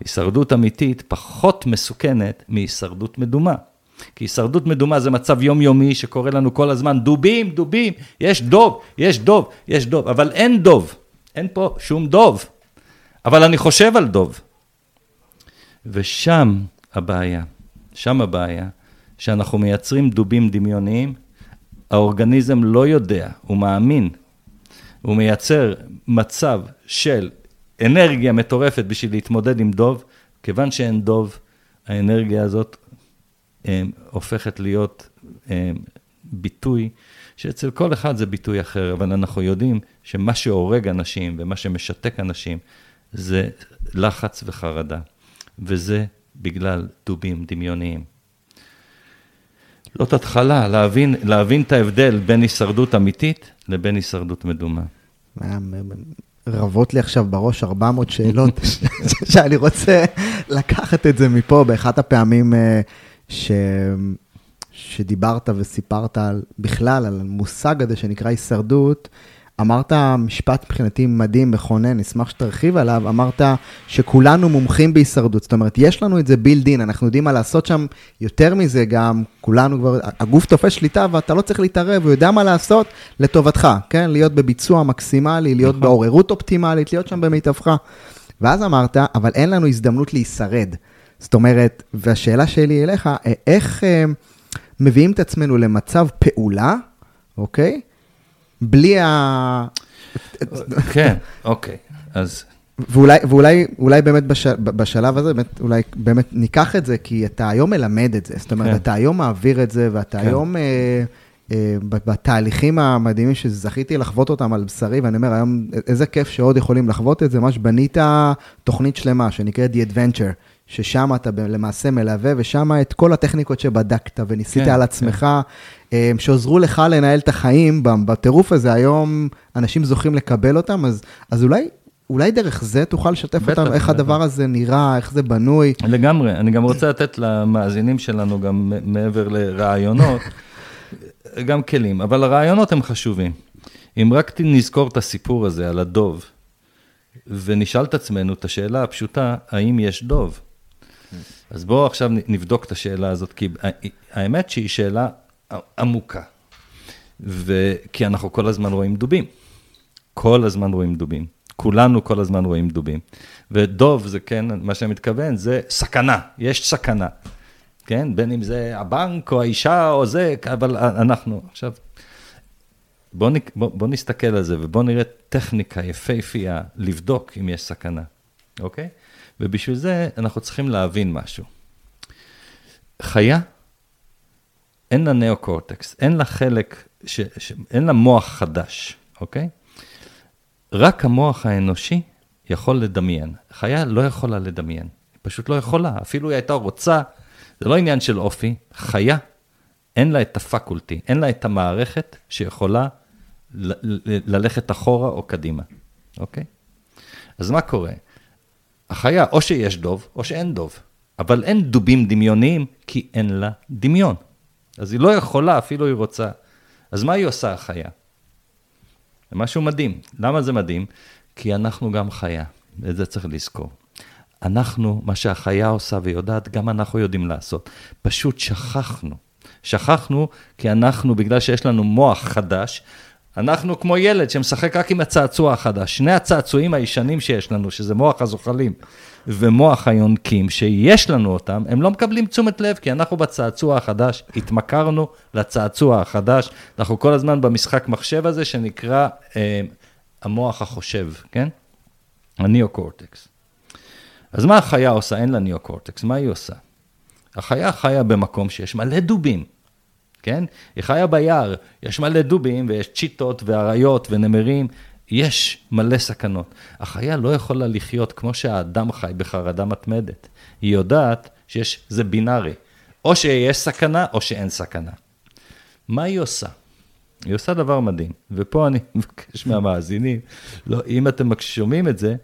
הישרדות אמיתית פחות מסוכנת מהישרדות מדומה. כי הישרדות מדומה זה מצב יומיומי שקורה לנו כל הזמן, דובים, דובים, יש דוב, יש דוב, יש דוב, אבל אין דוב, אין פה שום דוב. אבל אני חושב על דוב. ושם הבעיה, שם הבעיה, שאנחנו מייצרים דובים דמיוניים, האורגניזם לא יודע, הוא מאמין, הוא מייצר מצב של אנרגיה מטורפת בשביל להתמודד עם דוב, כיוון שאין דוב, האנרגיה הזאת אה, הופכת להיות אה, ביטוי, שאצל כל אחד זה ביטוי אחר, אבל אנחנו יודעים שמה שהורג אנשים ומה שמשתק אנשים זה לחץ וחרדה, וזה בגלל דובים דמיוניים. זאת התחלה, להבין, להבין את ההבדל בין הישרדות אמיתית לבין הישרדות מדומה. רבות לי עכשיו בראש 400 שאלות, שאני רוצה לקחת את זה מפה באחת הפעמים אה, ש... שדיברת וסיפרת על, בכלל על המושג הזה שנקרא הישרדות. אמרת משפט מבחינתי מדהים, מכונן, נשמח שתרחיב עליו, אמרת שכולנו מומחים בהישרדות, זאת אומרת, יש לנו את זה בילד אין, אנחנו יודעים מה לעשות שם, יותר מזה גם, כולנו כבר, הגוף תופס שליטה ואתה לא צריך להתערב, הוא יודע מה לעשות לטובתך, כן? להיות בביצוע מקסימלי, להיות נכון. בעוררות אופטימלית, להיות שם במיטבך. ואז אמרת, אבל אין לנו הזדמנות להישרד. זאת אומרת, והשאלה שלי אליך, איך אה, מביאים את עצמנו למצב פעולה, אוקיי? בלי ה... כן, אוקיי, אז... ואולי, ואולי אולי באמת בשל, בשלב הזה, באמת, אולי באמת ניקח את זה, כי אתה היום מלמד את זה. זאת אומרת, כן. אתה היום מעביר את זה, ואתה כן. היום, אה, אה, בתהליכים המדהימים שזכיתי לחוות אותם על בשרי, ואני אומר, היום, איזה כיף שעוד יכולים לחוות את זה, ממש בנית תוכנית שלמה שנקראת The Adventure. ששם אתה למעשה מלווה, ושם את כל הטכניקות שבדקת וניסית כן, על עצמך, כן. שעוזרו לך לנהל את החיים בטירוף הזה, היום אנשים זוכים לקבל אותם, אז, אז אולי... אולי דרך זה תוכל לשתף בטח, אותם איך בטח. הדבר הזה נראה, איך זה בנוי. לגמרי, אני גם רוצה לתת למאזינים שלנו, גם מעבר לרעיונות, גם כלים, אבל הרעיונות הם חשובים. אם רק נזכור את הסיפור הזה על הדוב, ונשאל את עצמנו את השאלה הפשוטה, האם יש דוב? אז בואו עכשיו נבדוק את השאלה הזאת, כי האמת שהיא שאלה עמוקה. וכי אנחנו כל הזמן רואים דובים. כל הזמן רואים דובים. כולנו כל הזמן רואים דובים. ודוב זה כן, מה שאני מתכוון, זה סכנה, יש סכנה. כן, בין אם זה הבנק או האישה או זה, אבל אנחנו, עכשיו, בואו בוא, בוא נסתכל על זה ובואו נראה טכניקה יפהפייה לבדוק אם יש סכנה, אוקיי? ובשביל זה אנחנו צריכים להבין משהו. חיה, אין לה נאו-קורטקס, אין לה חלק, ש, ש, אין לה מוח חדש, אוקיי? רק המוח האנושי יכול לדמיין. חיה לא יכולה לדמיין, היא פשוט לא יכולה. אפילו היא הייתה רוצה, זה לא עניין של אופי, חיה, אין לה את הפקולטי, אין לה את המערכת שיכולה ל- ל- ללכת אחורה או קדימה, אוקיי? אז מה קורה? החיה, או שיש דוב, או שאין דוב. אבל אין דובים דמיוניים, כי אין לה דמיון. אז היא לא יכולה, אפילו היא רוצה. אז מה היא עושה, החיה? זה משהו מדהים. למה זה מדהים? כי אנחנו גם חיה, ואת זה צריך לזכור. אנחנו, מה שהחיה עושה ויודעת, גם אנחנו יודעים לעשות. פשוט שכחנו. שכחנו כי אנחנו, בגלל שיש לנו מוח חדש, אנחנו כמו ילד שמשחק רק עם הצעצוע החדש. שני הצעצועים הישנים שיש לנו, שזה מוח הזוחלים ומוח היונקים, שיש לנו אותם, הם לא מקבלים תשומת לב, כי אנחנו בצעצוע החדש התמכרנו לצעצוע החדש. אנחנו כל הזמן במשחק מחשב הזה שנקרא אה, המוח החושב, כן? הניאו-קורטקס. אז מה החיה עושה? אין לה ניאו-קורטקס, מה היא עושה? החיה חיה במקום שיש מלא דובים. כן? היא חיה ביער, יש מלא דובים ויש צ'יטות ואריות ונמרים, יש מלא סכנות. החיה לא יכולה לחיות כמו שהאדם חי בחרדה מתמדת. היא יודעת שיש, זה בינארי, או שיש סכנה או שאין סכנה. מה היא עושה? היא עושה דבר מדהים, ופה אני מבקש מהמאזינים, לא, אם אתם שומעים את זה,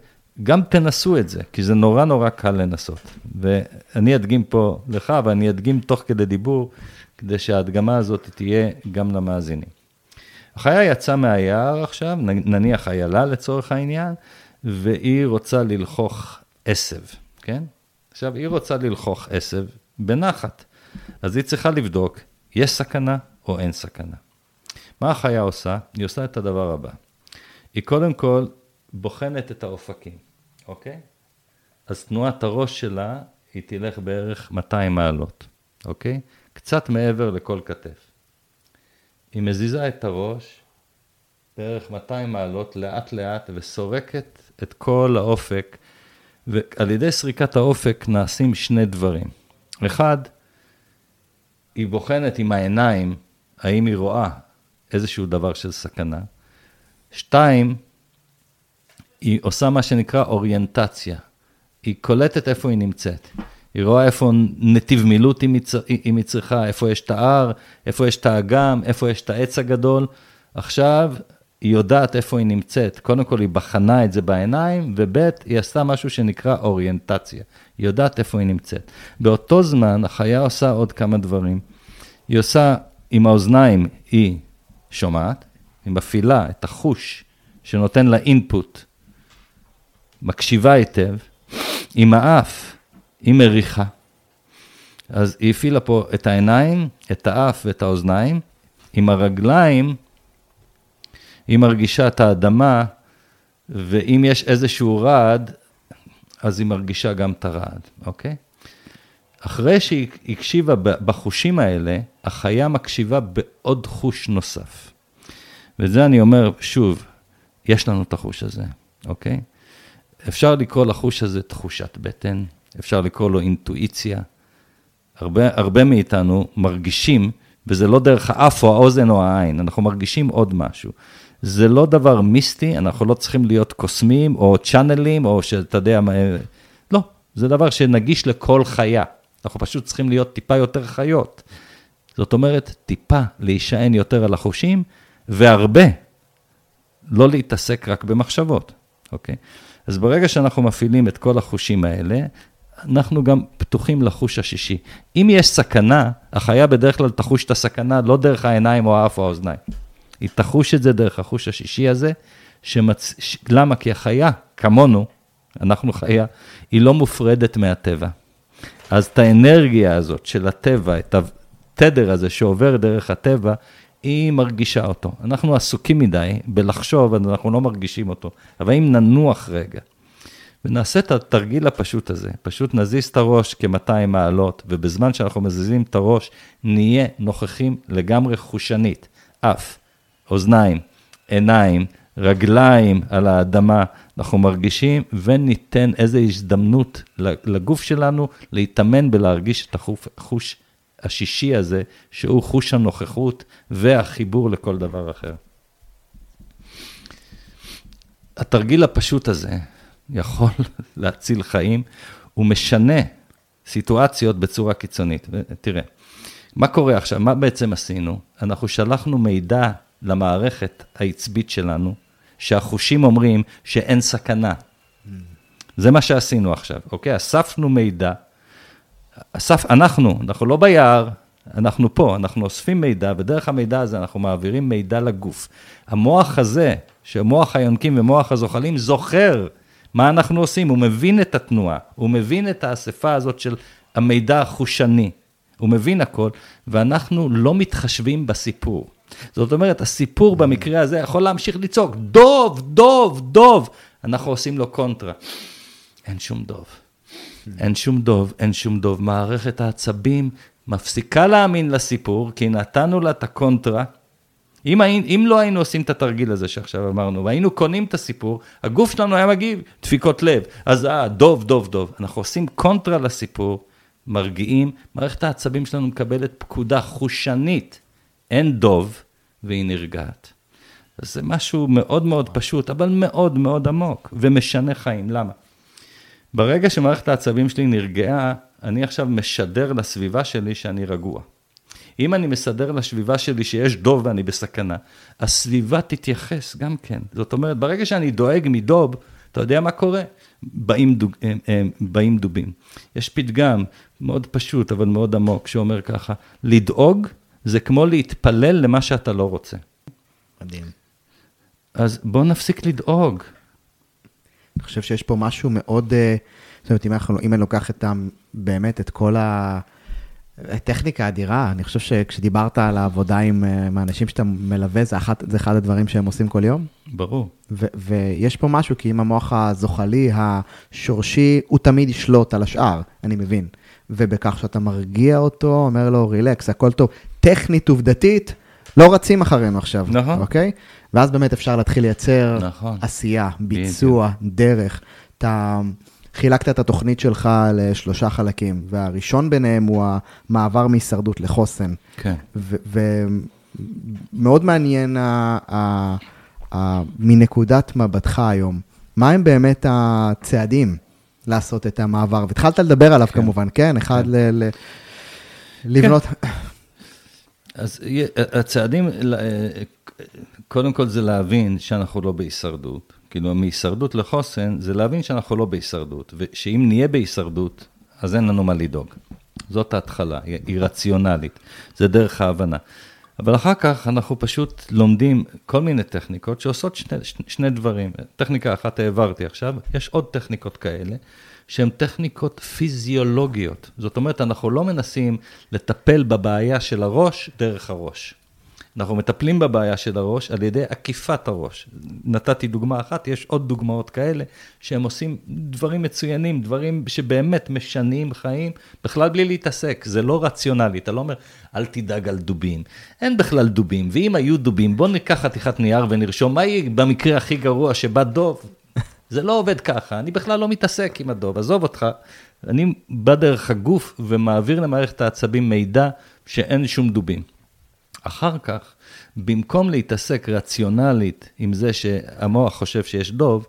גם תנסו את זה, כי זה נורא נורא קל לנסות. ואני אדגים פה לך, ואני אדגים תוך כדי דיבור, כדי שההדגמה הזאת תהיה גם למאזינים. החיה יצאה מהיער עכשיו, נניח איילה לצורך העניין, והיא רוצה ללחוך עשב, כן? עכשיו, היא רוצה ללחוך עשב בנחת, אז היא צריכה לבדוק, יש סכנה או אין סכנה. מה החיה עושה? היא עושה את הדבר הבא. היא קודם כל בוחנת את האופקים, אוקיי? אז תנועת הראש שלה, היא תלך בערך 200 מעלות, אוקיי? קצת מעבר לכל כתף. היא מזיזה את הראש בערך 200 מעלות, לאט לאט, וסורקת את כל האופק, ועל ידי סריקת האופק נעשים שני דברים. אחד, היא בוחנת עם העיניים האם היא רואה איזשהו דבר של סכנה. שתיים, היא עושה מה שנקרא אוריינטציה. היא קולטת איפה היא נמצאת. היא רואה איפה נתיב מילוט אם היא צריכה, איפה יש את ההר, איפה יש את האגם, איפה יש את העץ הגדול. עכשיו, היא יודעת איפה היא נמצאת. קודם כל, היא בחנה את זה בעיניים, וב' היא עשתה משהו שנקרא אוריינטציה. היא יודעת איפה היא נמצאת. באותו זמן, החיה עושה עוד כמה דברים. היא עושה, עם האוזניים היא שומעת, היא מפעילה את החוש שנותן לה אינפוט, מקשיבה היטב, עם האף היא מריחה. אז היא הפעילה פה את העיניים, את האף ואת האוזניים, עם הרגליים היא מרגישה את האדמה, ואם יש איזשהו רעד, אז היא מרגישה גם את הרעד, אוקיי? אחרי שהיא הקשיבה בחושים האלה, החיה מקשיבה בעוד חוש נוסף. וזה אני אומר, שוב, יש לנו את החוש הזה, אוקיי? אפשר לקרוא לחוש הזה תחושת בטן, אפשר לקרוא לו אינטואיציה. הרבה, הרבה מאיתנו מרגישים, וזה לא דרך האף או האוזן או העין, אנחנו מרגישים עוד משהו. זה לא דבר מיסטי, אנחנו לא צריכים להיות קוסמים או צ'אנלים, או שאתה יודע מה... לא, זה דבר שנגיש לכל חיה. אנחנו פשוט צריכים להיות טיפה יותר חיות. זאת אומרת, טיפה להישען יותר על החושים, והרבה לא להתעסק רק במחשבות, אוקיי? אז ברגע שאנחנו מפעילים את כל החושים האלה, אנחנו גם פתוחים לחוש השישי. אם יש סכנה, החיה בדרך כלל תחוש את הסכנה לא דרך העיניים או האף או האוזניים. היא תחוש את זה דרך החוש השישי הזה, שמצ... למה? כי החיה, כמונו, אנחנו חיה, היא לא מופרדת מהטבע. אז את האנרגיה הזאת של הטבע, את התדר הזה שעובר דרך הטבע, היא מרגישה אותו. אנחנו עסוקים מדי בלחשוב, אנחנו לא מרגישים אותו. אבל אם ננוח רגע, ונעשה את התרגיל הפשוט הזה, פשוט נזיז את הראש כ-200 מעלות, ובזמן שאנחנו מזיזים את הראש, נהיה נוכחים לגמרי חושנית, אף, אוזניים, עיניים, רגליים על האדמה, אנחנו מרגישים וניתן איזו הזדמנות לגוף שלנו להתאמן בלהרגיש את החוש השישי הזה, שהוא חוש הנוכחות והחיבור לכל דבר אחר. התרגיל הפשוט הזה יכול להציל חיים, הוא משנה סיטואציות בצורה קיצונית. תראה, מה קורה עכשיו? מה בעצם עשינו? אנחנו שלחנו מידע למערכת העצבית שלנו, שהחושים אומרים שאין סכנה. זה מה שעשינו עכשיו, אוקיי? אספנו מידע, אסף, אנחנו, אנחנו לא ביער, אנחנו פה, אנחנו אוספים מידע, ודרך המידע הזה אנחנו מעבירים מידע לגוף. המוח הזה, שמוח היונקים ומוח הזוחלים, זוכר מה אנחנו עושים, הוא מבין את התנועה, הוא מבין את האספה הזאת של המידע החושני, הוא מבין הכל, ואנחנו לא מתחשבים בסיפור. זאת אומרת, הסיפור במקרה הזה יכול להמשיך לצעוק, דוב, דוב, דוב. אנחנו עושים לו קונטרה. אין שום דוב. אין שום דוב, אין שום דוב. מערכת העצבים מפסיקה להאמין לסיפור, כי נתנו לה את הקונטרה. אם, אם לא היינו עושים את התרגיל הזה שעכשיו אמרנו, והיינו קונים את הסיפור, הגוף שלנו היה מגיב, דפיקות לב. אז אה, דוב, דוב, דוב. אנחנו עושים קונטרה לסיפור, מרגיעים, מערכת העצבים שלנו מקבלת פקודה חושנית. אין דוב והיא נרגעת. זה משהו מאוד מאוד פשוט, אבל מאוד מאוד עמוק, ומשנה חיים. למה? ברגע שמערכת העצבים שלי נרגעה, אני עכשיו משדר לסביבה שלי שאני רגוע. אם אני מסדר לסביבה שלי שיש דוב ואני בסכנה, הסביבה תתייחס גם כן. זאת אומרת, ברגע שאני דואג מדוב, אתה יודע מה קורה? באים, דוג, הם, הם, באים דובים. יש פתגם מאוד פשוט, אבל מאוד עמוק, שאומר ככה, לדאוג זה כמו להתפלל למה שאתה לא רוצה. מדהים. אז בוא נפסיק לדאוג. אני חושב שיש פה משהו מאוד, אה, זאת אומרת, אם, אנחנו, אם אני לוקח את, באמת את כל ה... טכניקה אדירה, אני חושב שכשדיברת על העבודה עם, אה, עם האנשים שאתה מלווה, זה, אחת, זה אחד הדברים שהם עושים כל יום? ברור. ו- ויש פה משהו, כי אם המוח הזוחלי, השורשי, הוא תמיד ישלוט על השאר, אני מבין. ובכך שאתה מרגיע אותו, אומר לו, רילקס, הכל טוב. טכנית, עובדתית, לא רצים אחרינו עכשיו, נכון. אוקיי? ואז באמת אפשר להתחיל לייצר נכון. עשייה, ביצוע, דרך. אתה חילקת את התוכנית שלך לשלושה חלקים, והראשון ביניהם הוא המעבר מהישרדות לחוסן. כן. ומאוד מעניין ה- ה- ה- מנקודת מבטך היום, מה הם באמת הצעדים לעשות את המעבר? והתחלת לדבר עליו כן. כמובן, כן? אחד כן. ל... ל- לבנות... אז יה- הצעדים, ל- קודם כל זה להבין שאנחנו לא בהישרדות. כאילו, מהישרדות לחוסן זה להבין שאנחנו לא בהישרדות, ושאם נהיה בהישרדות, אז אין לנו מה לדאוג. זאת ההתחלה, היא, רציונלית, זה דרך ההבנה. אבל אחר כך אנחנו פשוט לומדים כל מיני טכניקות שעושות שני, שני דברים. טכניקה אחת העברתי עכשיו, יש עוד טכניקות כאלה, שהן טכניקות פיזיולוגיות. זאת אומרת, אנחנו לא מנסים לטפל בבעיה של הראש דרך הראש. אנחנו מטפלים בבעיה של הראש על ידי עקיפת הראש. נתתי דוגמה אחת, יש עוד דוגמאות כאלה, שהם עושים דברים מצוינים, דברים שבאמת משנים חיים, בכלל בלי להתעסק, זה לא רציונלי, אתה לא אומר, אל תדאג על דובים. אין בכלל דובים, ואם היו דובים, בוא ניקח חתיכת נייר ונרשום, מה יהיה במקרה הכי גרוע שבא דוב? זה לא עובד ככה, אני בכלל לא מתעסק עם הדוב, עזוב אותך. אני בא דרך הגוף ומעביר למערכת העצבים מידע שאין שום דובים. אחר כך, במקום להתעסק רציונלית עם זה שהמוח חושב שיש דוב,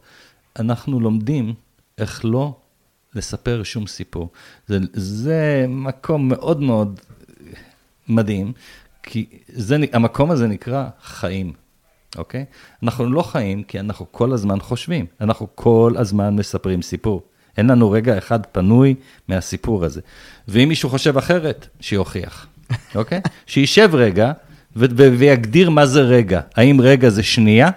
אנחנו לומדים איך לא לספר שום סיפור. זה, זה מקום מאוד מאוד מדהים, כי זה, המקום הזה נקרא חיים, אוקיי? אנחנו לא חיים כי אנחנו כל הזמן חושבים, אנחנו כל הזמן מספרים סיפור. אין לנו רגע אחד פנוי מהסיפור הזה. ואם מישהו חושב אחרת, שיוכיח, אוקיי? שישב רגע ויגדיר מה זה רגע. האם רגע זה שנייה,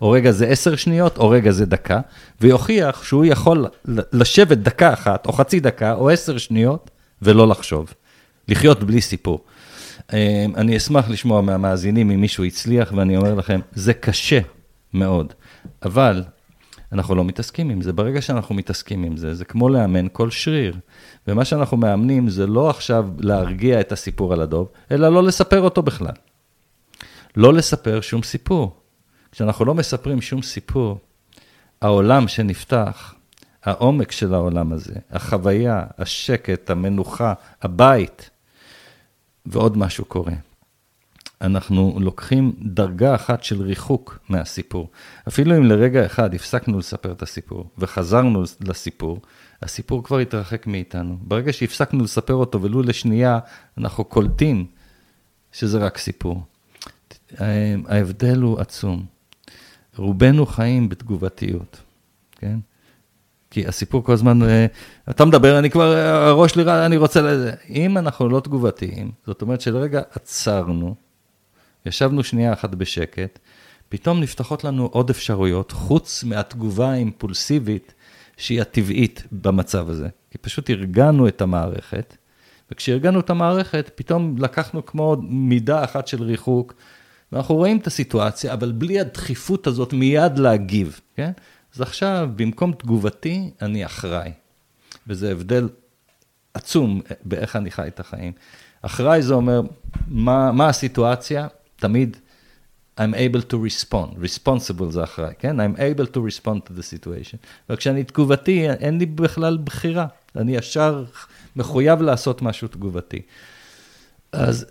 או רגע זה עשר שניות, או רגע זה דקה, ויוכיח שהוא יכול לשבת דקה אחת, או חצי דקה, או עשר שניות, ולא לחשוב. לחיות בלי סיפור. אני אשמח לשמוע מהמאזינים אם מישהו הצליח, ואני אומר לכם, זה קשה מאוד, אבל אנחנו לא מתעסקים עם זה. ברגע שאנחנו מתעסקים עם זה, זה כמו לאמן כל שריר. ומה שאנחנו מאמנים זה לא עכשיו להרגיע את הסיפור על הדוב, אלא לא לספר אותו בכלל. לא לספר שום סיפור. כשאנחנו לא מספרים שום סיפור, העולם שנפתח, העומק של העולם הזה, החוויה, השקט, המנוחה, הבית, ועוד משהו קורה. אנחנו לוקחים דרגה אחת של ריחוק מהסיפור. אפילו אם לרגע אחד הפסקנו לספר את הסיפור וחזרנו לסיפור, הסיפור כבר התרחק מאיתנו. ברגע שהפסקנו לספר אותו ולו לשנייה, אנחנו קולטים שזה רק סיפור. ההבדל הוא עצום. רובנו חיים בתגובתיות, כן? כי הסיפור כל הזמן, אתה מדבר, אני כבר, הראש שלי, אני רוצה לזה. אם אנחנו לא תגובתיים, זאת אומרת שלרגע עצרנו, ישבנו שנייה אחת בשקט, פתאום נפתחות לנו עוד אפשרויות, חוץ מהתגובה האימפולסיבית שהיא הטבעית במצב הזה. כי פשוט ארגנו את המערכת, וכשארגנו את המערכת, פתאום לקחנו כמו מידה אחת של ריחוק, ואנחנו רואים את הסיטואציה, אבל בלי הדחיפות הזאת מיד להגיב, כן? אז עכשיו, במקום תגובתי, אני אחראי. וזה הבדל עצום באיך אני חי את החיים. אחראי זה אומר, מה, מה הסיטואציה? תמיד, I'm able to respond, responsible זה אחראי, כן? I'm able to respond to the situation. וכשאני תגובתי, אין לי בכלל בחירה, אני ישר מחויב לעשות משהו תגובתי. אז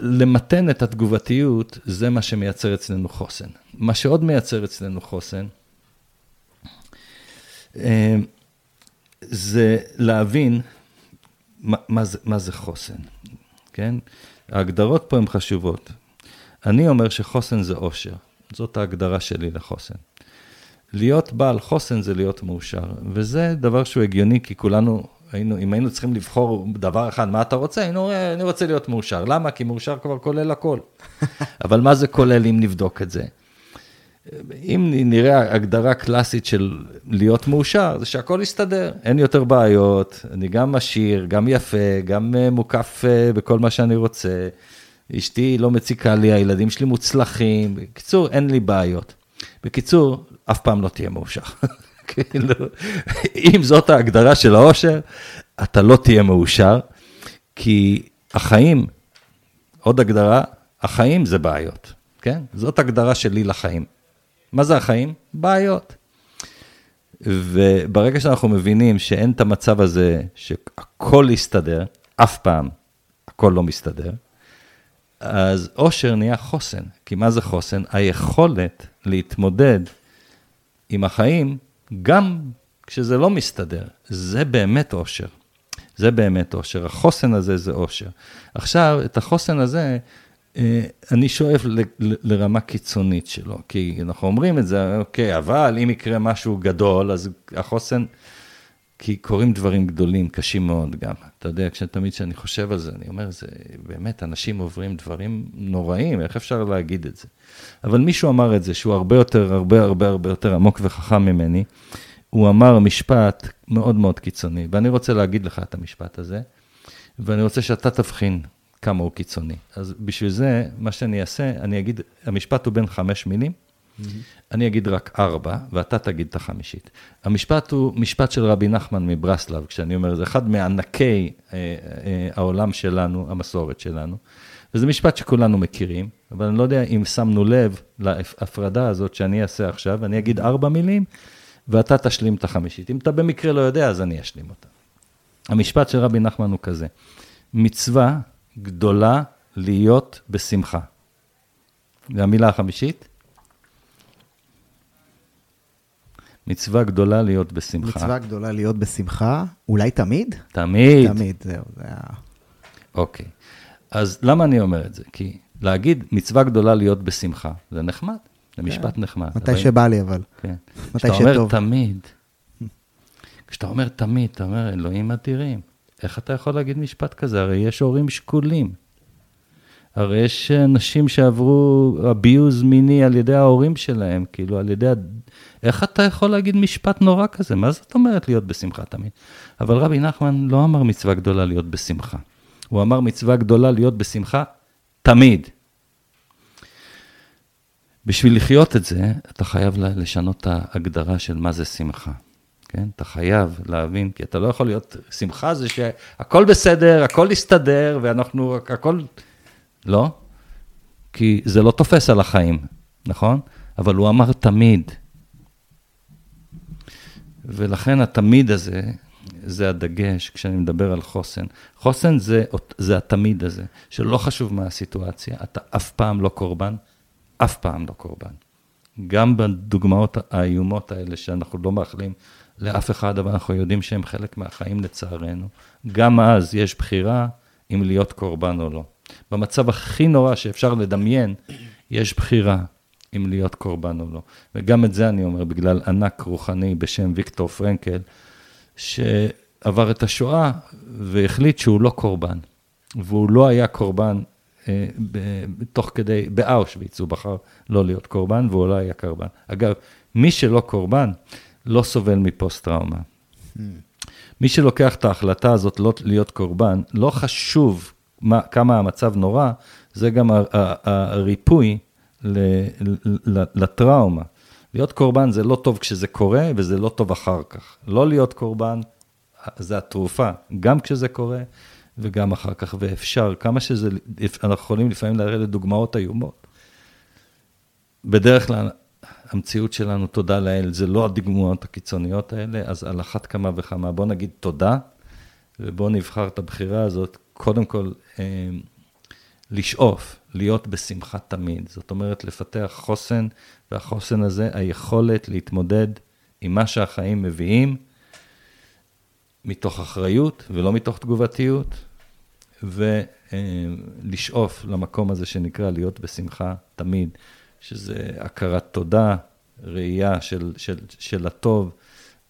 למתן את התגובתיות, זה מה שמייצר אצלנו חוסן. מה שעוד מייצר אצלנו חוסן, אה, זה להבין מה, מה, זה, מה זה חוסן, כן? ההגדרות פה הן חשובות. אני אומר שחוסן זה אושר, זאת ההגדרה שלי לחוסן. להיות בעל חוסן זה להיות מאושר, וזה דבר שהוא הגיוני, כי כולנו היינו, אם היינו צריכים לבחור דבר אחד, מה אתה רוצה? היינו, אני רוצה להיות מאושר. למה? כי מאושר כבר כולל הכל. אבל מה זה כולל אם נבדוק את זה? אם נראה הגדרה קלאסית של להיות מאושר, זה שהכל יסתדר, אין יותר בעיות, אני גם עשיר, גם יפה, גם אה, מוקף אה, בכל מה שאני רוצה, אשתי לא מציקה לי, הילדים שלי מוצלחים, בקיצור, אין לי בעיות. בקיצור, אף פעם לא תהיה מאושר. כאילו, אם זאת ההגדרה של האושר, אתה לא תהיה מאושר, כי החיים, עוד הגדרה, החיים זה בעיות, כן? זאת הגדרה שלי לחיים. מה זה החיים? בעיות. וברגע שאנחנו מבינים שאין את המצב הזה שהכל יסתדר, אף פעם הכל לא מסתדר, אז אושר נהיה חוסן. כי מה זה חוסן? היכולת להתמודד עם החיים גם כשזה לא מסתדר. זה באמת אושר. זה באמת אושר. החוסן הזה זה אושר. עכשיו, את החוסן הזה, אה, אני שואף ל, ל, לרמה קיצונית שלו, כי אנחנו אומרים את זה, אוקיי, אבל אם יקרה משהו גדול, אז החוסן, כי קורים דברים גדולים, קשים מאוד גם. אתה יודע, כשתמיד כשאני חושב על זה, אני אומר, זה באמת, אנשים עוברים דברים נוראים, איך אפשר להגיד את זה? אבל מישהו אמר את זה, שהוא הרבה יותר, הרבה הרבה הרבה יותר עמוק וחכם ממני. הוא אמר משפט מאוד מאוד קיצוני, ואני רוצה להגיד לך את המשפט הזה, ואני רוצה שאתה תבחין כמה הוא קיצוני. אז בשביל זה, מה שאני אעשה, אני אגיד, המשפט הוא בין חמש מילים. אני אגיד רק ארבע, ואתה תגיד את החמישית. המשפט הוא משפט של רבי נחמן מברסלב, כשאני אומר, זה אחד מענקי אה, אה, העולם שלנו, המסורת שלנו. וזה משפט שכולנו מכירים, אבל אני לא יודע אם שמנו לב להפרדה הזאת שאני אעשה עכשיו, אני אגיד ארבע מילים, ואתה תשלים את החמישית. אם אתה במקרה לא יודע, אז אני אשלים אותה. המשפט של רבי נחמן הוא כזה, מצווה גדולה להיות בשמחה. והמילה החמישית? מצווה גדולה להיות בשמחה. מצווה גדולה להיות בשמחה, אולי תמיד? תמיד. תמיד, זהו, זה היה... אוקיי. אז למה אני אומר את זה? כי להגיד מצווה גדולה להיות בשמחה, זה נחמד, זה משפט כן. נחמד. מתי שבא לי אבל. כן. מתי שטוב. כשאתה אומר תמיד, כשאתה אומר תמיד, אתה אומר, אלוהים אדירים, איך אתה יכול להגיד משפט כזה? הרי יש הורים שכולים. הרי יש אנשים שעברו abuse מיני על ידי ההורים שלהם, כאילו על ידי... איך אתה יכול להגיד משפט נורא כזה? מה זאת אומרת להיות בשמחה תמיד? אבל רבי נחמן לא אמר מצווה גדולה להיות בשמחה. הוא אמר מצווה גדולה להיות בשמחה תמיד. בשביל לחיות את זה, אתה חייב לשנות את ההגדרה של מה זה שמחה. כן? אתה חייב להבין, כי אתה לא יכול להיות, שמחה זה שהכל בסדר, הכל יסתדר, ואנחנו, הכל... לא, כי זה לא תופס על החיים, נכון? אבל הוא אמר תמיד. ולכן התמיד הזה, זה הדגש כשאני מדבר על חוסן. חוסן זה, זה התמיד הזה, שלא חשוב מה הסיטואציה, אתה אף פעם לא קורבן, אף פעם לא קורבן. גם בדוגמאות האיומות האלה שאנחנו לא מאחלים לאף אחד, אבל אנחנו יודעים שהם חלק מהחיים לצערנו, גם אז יש בחירה אם להיות קורבן או לא. במצב הכי נורא שאפשר לדמיין, יש בחירה אם להיות קורבן או לא. וגם את זה אני אומר בגלל ענק רוחני בשם ויקטור פרנקל, שעבר את השואה והחליט שהוא לא קורבן. והוא לא היה קורבן אה, תוך כדי, באושוויץ, הוא בחר לא להיות קורבן והוא לא היה קורבן. אגב, מי שלא קורבן, לא סובל מפוסט-טראומה. Hmm. מי שלוקח את ההחלטה הזאת לא להיות קורבן, לא חשוב מה, כמה המצב נורא, זה גם הריפוי לטראומה. להיות קורבן זה לא טוב כשזה קורה, וזה לא טוב אחר כך. לא להיות קורבן, זה התרופה, גם כשזה קורה וגם אחר כך, ואפשר, כמה שזה, אנחנו יכולים לפעמים לרדת דוגמאות איומות. בדרך כלל, המציאות שלנו, תודה לאל, זה לא הדוגמאות הקיצוניות האלה, אז על אחת כמה וכמה, בוא נגיד תודה, ובוא נבחר את הבחירה הזאת, קודם כל, אה, לשאוף, להיות בשמחה תמיד. זאת אומרת, לפתח חוסן, והחוסן הזה, היכולת להתמודד עם מה שהחיים מביאים, מתוך אחריות ולא מתוך תגובתיות, ולשאוף למקום הזה שנקרא להיות בשמחה תמיד, שזה הכרת תודה, ראייה של, של, של הטוב,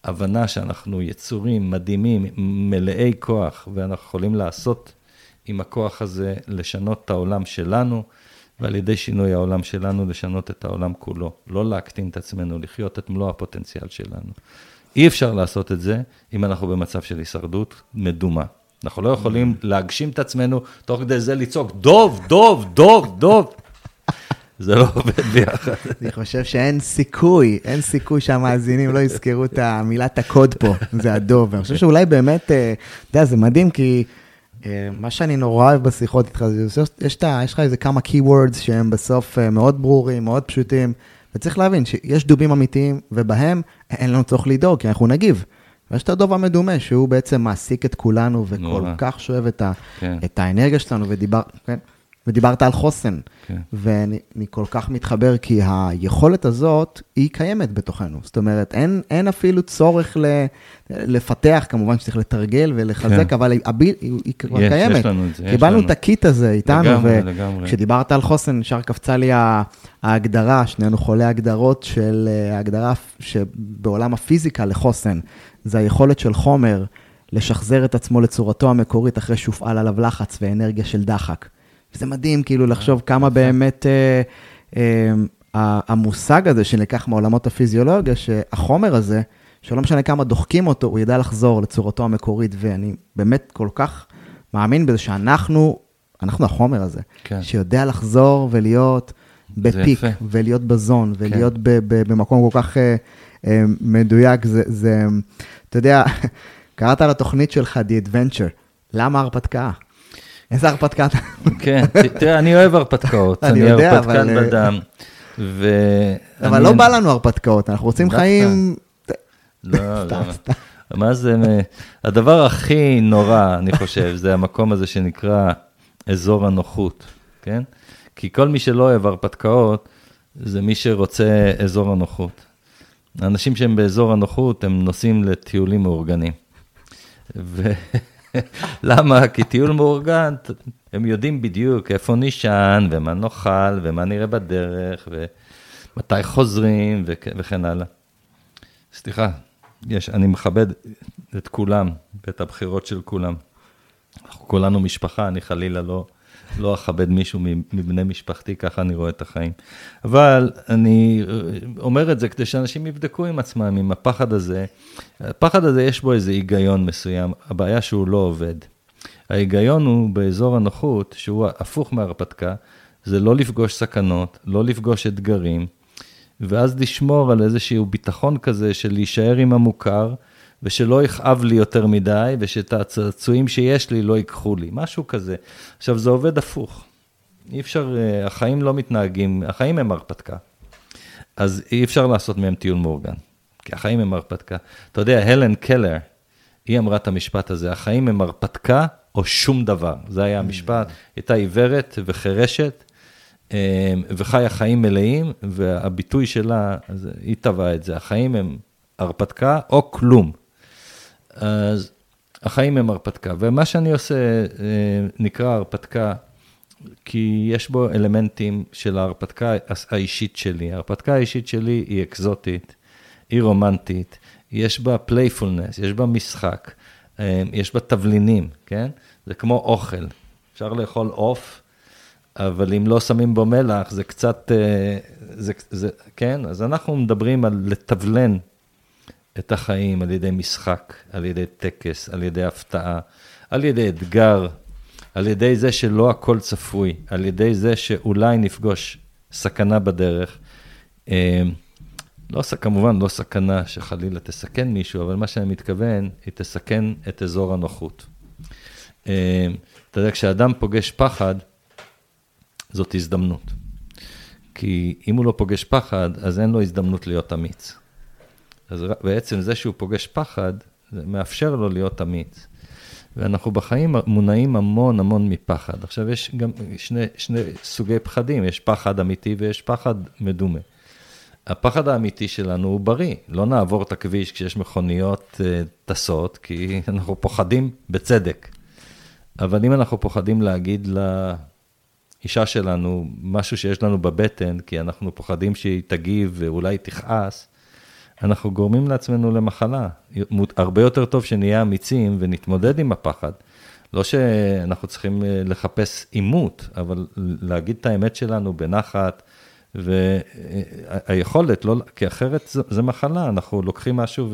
הבנה שאנחנו יצורים מדהימים, מלאי כוח, ואנחנו יכולים לעשות עם הכוח הזה, לשנות את העולם שלנו, ועל ידי שינוי העולם שלנו, לשנות את העולם כולו. לא להקטין את עצמנו, לחיות את מלוא הפוטנציאל שלנו. אי אפשר לעשות את זה אם אנחנו במצב של הישרדות מדומה. אנחנו לא יכולים להגשים את עצמנו, תוך כדי זה לצעוק, דוב, דוב, דוב, דוב. זה לא עובד ביחד. אני חושב שאין סיכוי, אין סיכוי שהמאזינים לא יזכרו את המילת הקוד פה, זה הדוב. אני חושב שאולי באמת, אה, אתה יודע, זה מדהים, כי מה שאני נורא אוהב בשיחות איתך, יש לך איזה כמה keywords שהם בסוף אה, מאוד ברורים, מאוד פשוטים, וצריך להבין שיש דובים אמיתיים, ובהם אין לנו צורך לדאוג, כי אנחנו נגיב. ויש את הדוב המדומה, שהוא בעצם מעסיק את כולנו, וכל נורא. כך שואב את, ה, כן. את האנרגיה שלנו, ודיבר, כן? ודיברת על חוסן, כן. ואני כל כך מתחבר, כי היכולת הזאת, היא קיימת בתוכנו. זאת אומרת, אין, אין אפילו צורך ל, לפתח, כמובן שצריך לתרגל ולחזק, כן. אבל היא, היא, היא כבר יש, קיימת. יש לנו את זה, קיבלנו את הקיט הזה איתנו. וכשדיברת על חוסן, ישר קפצה לי ההגדרה, שנינו חולי הגדרות של אה, ההגדרה שבעולם הפיזיקה לחוסן, זה היכולת של חומר לשחזר את עצמו לצורתו המקורית אחרי שהופעל עליו לחץ ואנרגיה של דחק. וזה מדהים כאילו לחשוב כמה באמת אה, אה, המושג הזה שנלקח מעולמות הפיזיולוגיה, שהחומר הזה, שלא משנה כמה דוחקים אותו, הוא ידע לחזור לצורתו המקורית, ואני באמת כל כך מאמין בזה שאנחנו, אנחנו החומר הזה, כן. שיודע לחזור ולהיות בפיק, ולהיות בזון, כן. ולהיות כן. ב, ב, במקום כל כך אה, אה, מדויק, זה, זה, אתה יודע, קראת לתוכנית שלך, The Adventure, למה הרפתקה? איזה הרפתקה אתה? כן, תראה, אני אוהב הרפתקאות, אני הרפתקן אה, בדם. אבל לא בא לנו הרפתקאות, אנחנו רוצים חיים... לא, לא. מה זה, הדבר הכי נורא, אני חושב, זה המקום הזה שנקרא אזור הנוחות, כן? כי כל מי שלא אוהב הרפתקאות, זה מי שרוצה אזור הנוחות. האנשים שהם באזור הנוחות, הם נוסעים לטיולים מאורגנים. למה? כי טיול מאורגן, הם יודעים בדיוק איפה נשען, ומה נאכל, ומה נראה בדרך, ומתי חוזרים, וכן הלאה. סליחה, יש, אני מכבד את כולם, ואת הבחירות של כולם. אנחנו כולנו משפחה, אני חלילה לא, לא אכבד מישהו מבני משפחתי, ככה אני רואה את החיים. אבל אני אומר את זה כדי שאנשים יבדקו עם עצמם, עם הפחד הזה. הפחד הזה, יש בו איזה היגיון מסוים, הבעיה שהוא לא עובד. ההיגיון הוא באזור הנוחות, שהוא הפוך מהרפתקה, זה לא לפגוש סכנות, לא לפגוש אתגרים, ואז לשמור על איזשהו ביטחון כזה של להישאר עם המוכר, ושלא יכאב לי יותר מדי, ושאת הצעצועים שיש לי לא ייקחו לי, משהו כזה. עכשיו, זה עובד הפוך. אי אפשר, אה, החיים לא מתנהגים, החיים הם הרפתקה. אז אי אפשר לעשות מהם טיול מאורגן, כי החיים הם הרפתקה. אתה יודע, הלן קלר, היא אמרה את המשפט הזה, החיים הם הרפתקה או שום דבר. זה היה המשפט, הייתה עיוורת וחירשת, אה, וחיה חיים מלאים, והביטוי שלה, היא טבעה את זה, החיים הם הרפתקה או כלום. אז החיים הם הרפתקה, ומה שאני עושה אה, נקרא הרפתקה, כי יש בו אלמנטים של ההרפתקה האישית שלי. ההרפתקה האישית שלי היא אקזוטית, היא רומנטית, יש בה playfulness, יש בה משחק, אה, יש בה תבלינים, כן? זה כמו אוכל. אפשר לאכול עוף, אבל אם לא שמים בו מלח, זה קצת, אה, זה, זה, כן? אז אנחנו מדברים על לתבלן את החיים על ידי משחק, על ידי טקס, על ידי הפתעה, על ידי אתגר, על ידי זה שלא הכל צפוי, על ידי זה שאולי נפגוש סכנה בדרך. אה, לא, כמובן לא סכנה שחלילה תסכן מישהו, אבל מה שאני מתכוון, היא תסכן את אזור הנוחות. אה, אתה יודע, כשאדם פוגש פחד, זאת הזדמנות. כי אם הוא לא פוגש פחד, אז אין לו הזדמנות להיות אמיץ. אז בעצם זה שהוא פוגש פחד, זה מאפשר לו להיות אמיץ. ואנחנו בחיים מונעים המון המון מפחד. עכשיו, יש גם שני, שני סוגי פחדים, יש פחד אמיתי ויש פחד מדומה. הפחד האמיתי שלנו הוא בריא, לא נעבור את הכביש כשיש מכוניות uh, טסות, כי אנחנו פוחדים בצדק. אבל אם אנחנו פוחדים להגיד לאישה שלנו משהו שיש לנו בבטן, כי אנחנו פוחדים שהיא תגיב ואולי תכעס, אנחנו גורמים לעצמנו למחלה. הרבה יותר טוב שנהיה אמיצים ונתמודד עם הפחד. לא שאנחנו צריכים אה, לחפש עימות, אבל להגיד את האמת שלנו בנחת, והיכולת, לא, כי אחרת זה, זה מחלה, אנחנו לוקחים משהו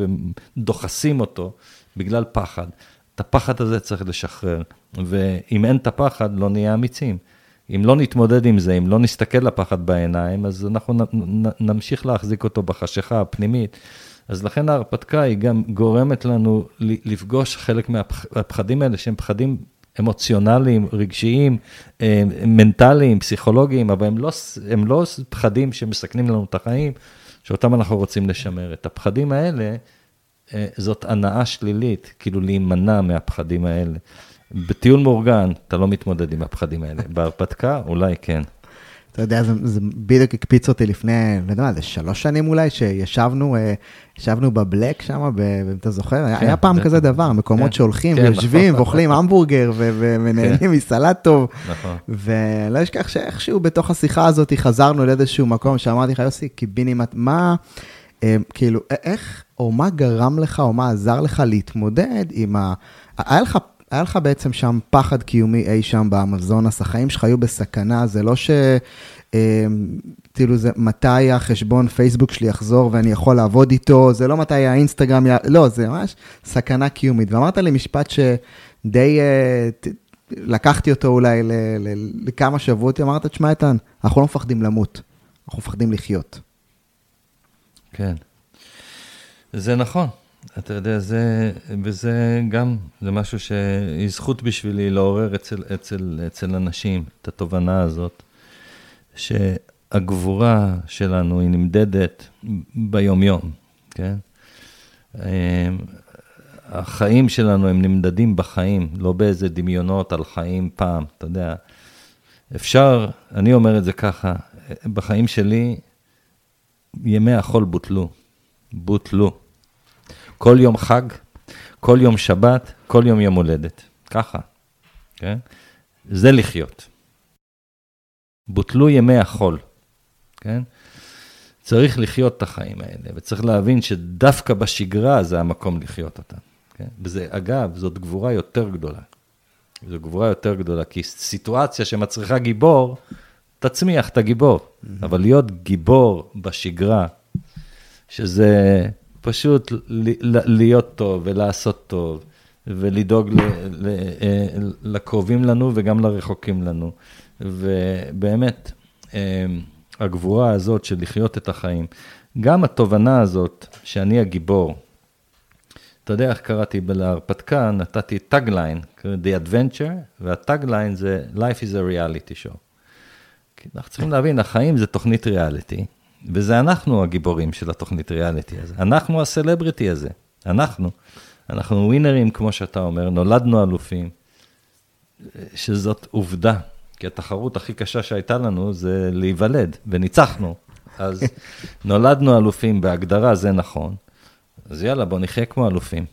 ודוחסים אותו בגלל פחד. את הפחד הזה צריך לשחרר, ואם אין את הפחד, לא נהיה אמיצים. אם לא נתמודד עם זה, אם לא נסתכל לפחד בעיניים, אז אנחנו נמשיך להחזיק אותו בחשיכה הפנימית. אז לכן ההרפתקה היא גם גורמת לנו לפגוש חלק מהפחדים האלה, שהם פחדים אמוציונליים, רגשיים, אה, מנטליים, פסיכולוגיים, אבל הם לא, הם לא פחדים שמסכנים לנו את החיים, שאותם אנחנו רוצים לשמר. את הפחדים האלה, אה, זאת הנאה שלילית, כאילו להימנע מהפחדים האלה. בטיול מאורגן, אתה לא מתמודד עם הפחדים האלה. בהרפתקה, אולי כן. אתה יודע, זה, זה בדיוק הקפיץ אותי לפני, לא יודע מה, זה שלוש שנים אולי, שישבנו אה, ישבנו בבלק שם, אם אתה זוכר, כן, היה פעם זה כזה דבר, מקומות כן, שהולכים כן, ויושבים נכון, ואוכלים. המבורגר ונהנים כן. מסלט טוב. נכון. ולא אשכח שאיכשהו בתוך השיחה הזאת חזרנו לאיזשהו מקום שאמרתי לך, יוסי, קיבינימט, מה, אה, כאילו, איך, או מה גרם לך, או מה עזר לך להתמודד עם ה... היה לך היה לך בעצם שם פחד קיומי אי שם באמזונס, החיים שלך היו בסכנה, זה לא ש... אמ, כאילו זה מתי החשבון פייסבוק שלי יחזור ואני יכול לעבוד איתו, זה לא מתי האינסטגרם, י... לא, זה ממש סכנה קיומית. ואמרת לי משפט שדי אה, לקחתי אותו אולי ל... ל... לכמה שבועות, אמרת, תשמע איתן, אנחנו לא מפחדים למות, אנחנו מפחדים לחיות. כן, זה נכון. אתה יודע, זה, וזה גם, זה משהו שהיא זכות בשבילי לעורר אצל, אצל, אצל אנשים את התובנה הזאת, שהגבורה שלנו היא נמדדת ביומיום, כן? אמ, החיים שלנו הם נמדדים בחיים, לא באיזה דמיונות על חיים פעם, אתה יודע. אפשר, אני אומר את זה ככה, בחיים שלי, ימי החול בוטלו, בוטלו. כל יום חג, כל יום שבת, כל יום יום הולדת. ככה, כן? זה לחיות. בוטלו ימי החול, כן? צריך לחיות את החיים האלה, וצריך להבין שדווקא בשגרה זה המקום לחיות אותם. כן? וזה, אגב, זאת גבורה יותר גדולה. זו גבורה יותר גדולה, כי סיטואציה שמצריכה גיבור, תצמיח את הגיבור. Mm-hmm. אבל להיות גיבור בשגרה, שזה פשוט להיות טוב ולעשות טוב, ולדאוג אה, לקרובים לנו וגם לרחוקים לנו. ובאמת, אה, הגבורה הזאת של לחיות את החיים, גם התובנה הזאת שאני הגיבור, אתה יודע איך קראתי להרפתקה, נתתי tagline, The Adventure, וה tagline זה Life is a reality show. אנחנו צריכים להבין, החיים זה תוכנית ריאליטי, וזה אנחנו הגיבורים של התוכנית ריאליטי הזה. אנחנו הסלבריטי הזה. אנחנו. אנחנו ווינרים, כמו שאתה אומר, נולדנו אלופים, שזאת עובדה. כי התחרות הכי קשה שהייתה לנו זה להיוולד, וניצחנו. אז נולדנו אלופים בהגדרה, זה נכון. אז יאללה, בוא נחיה כמו אלופים.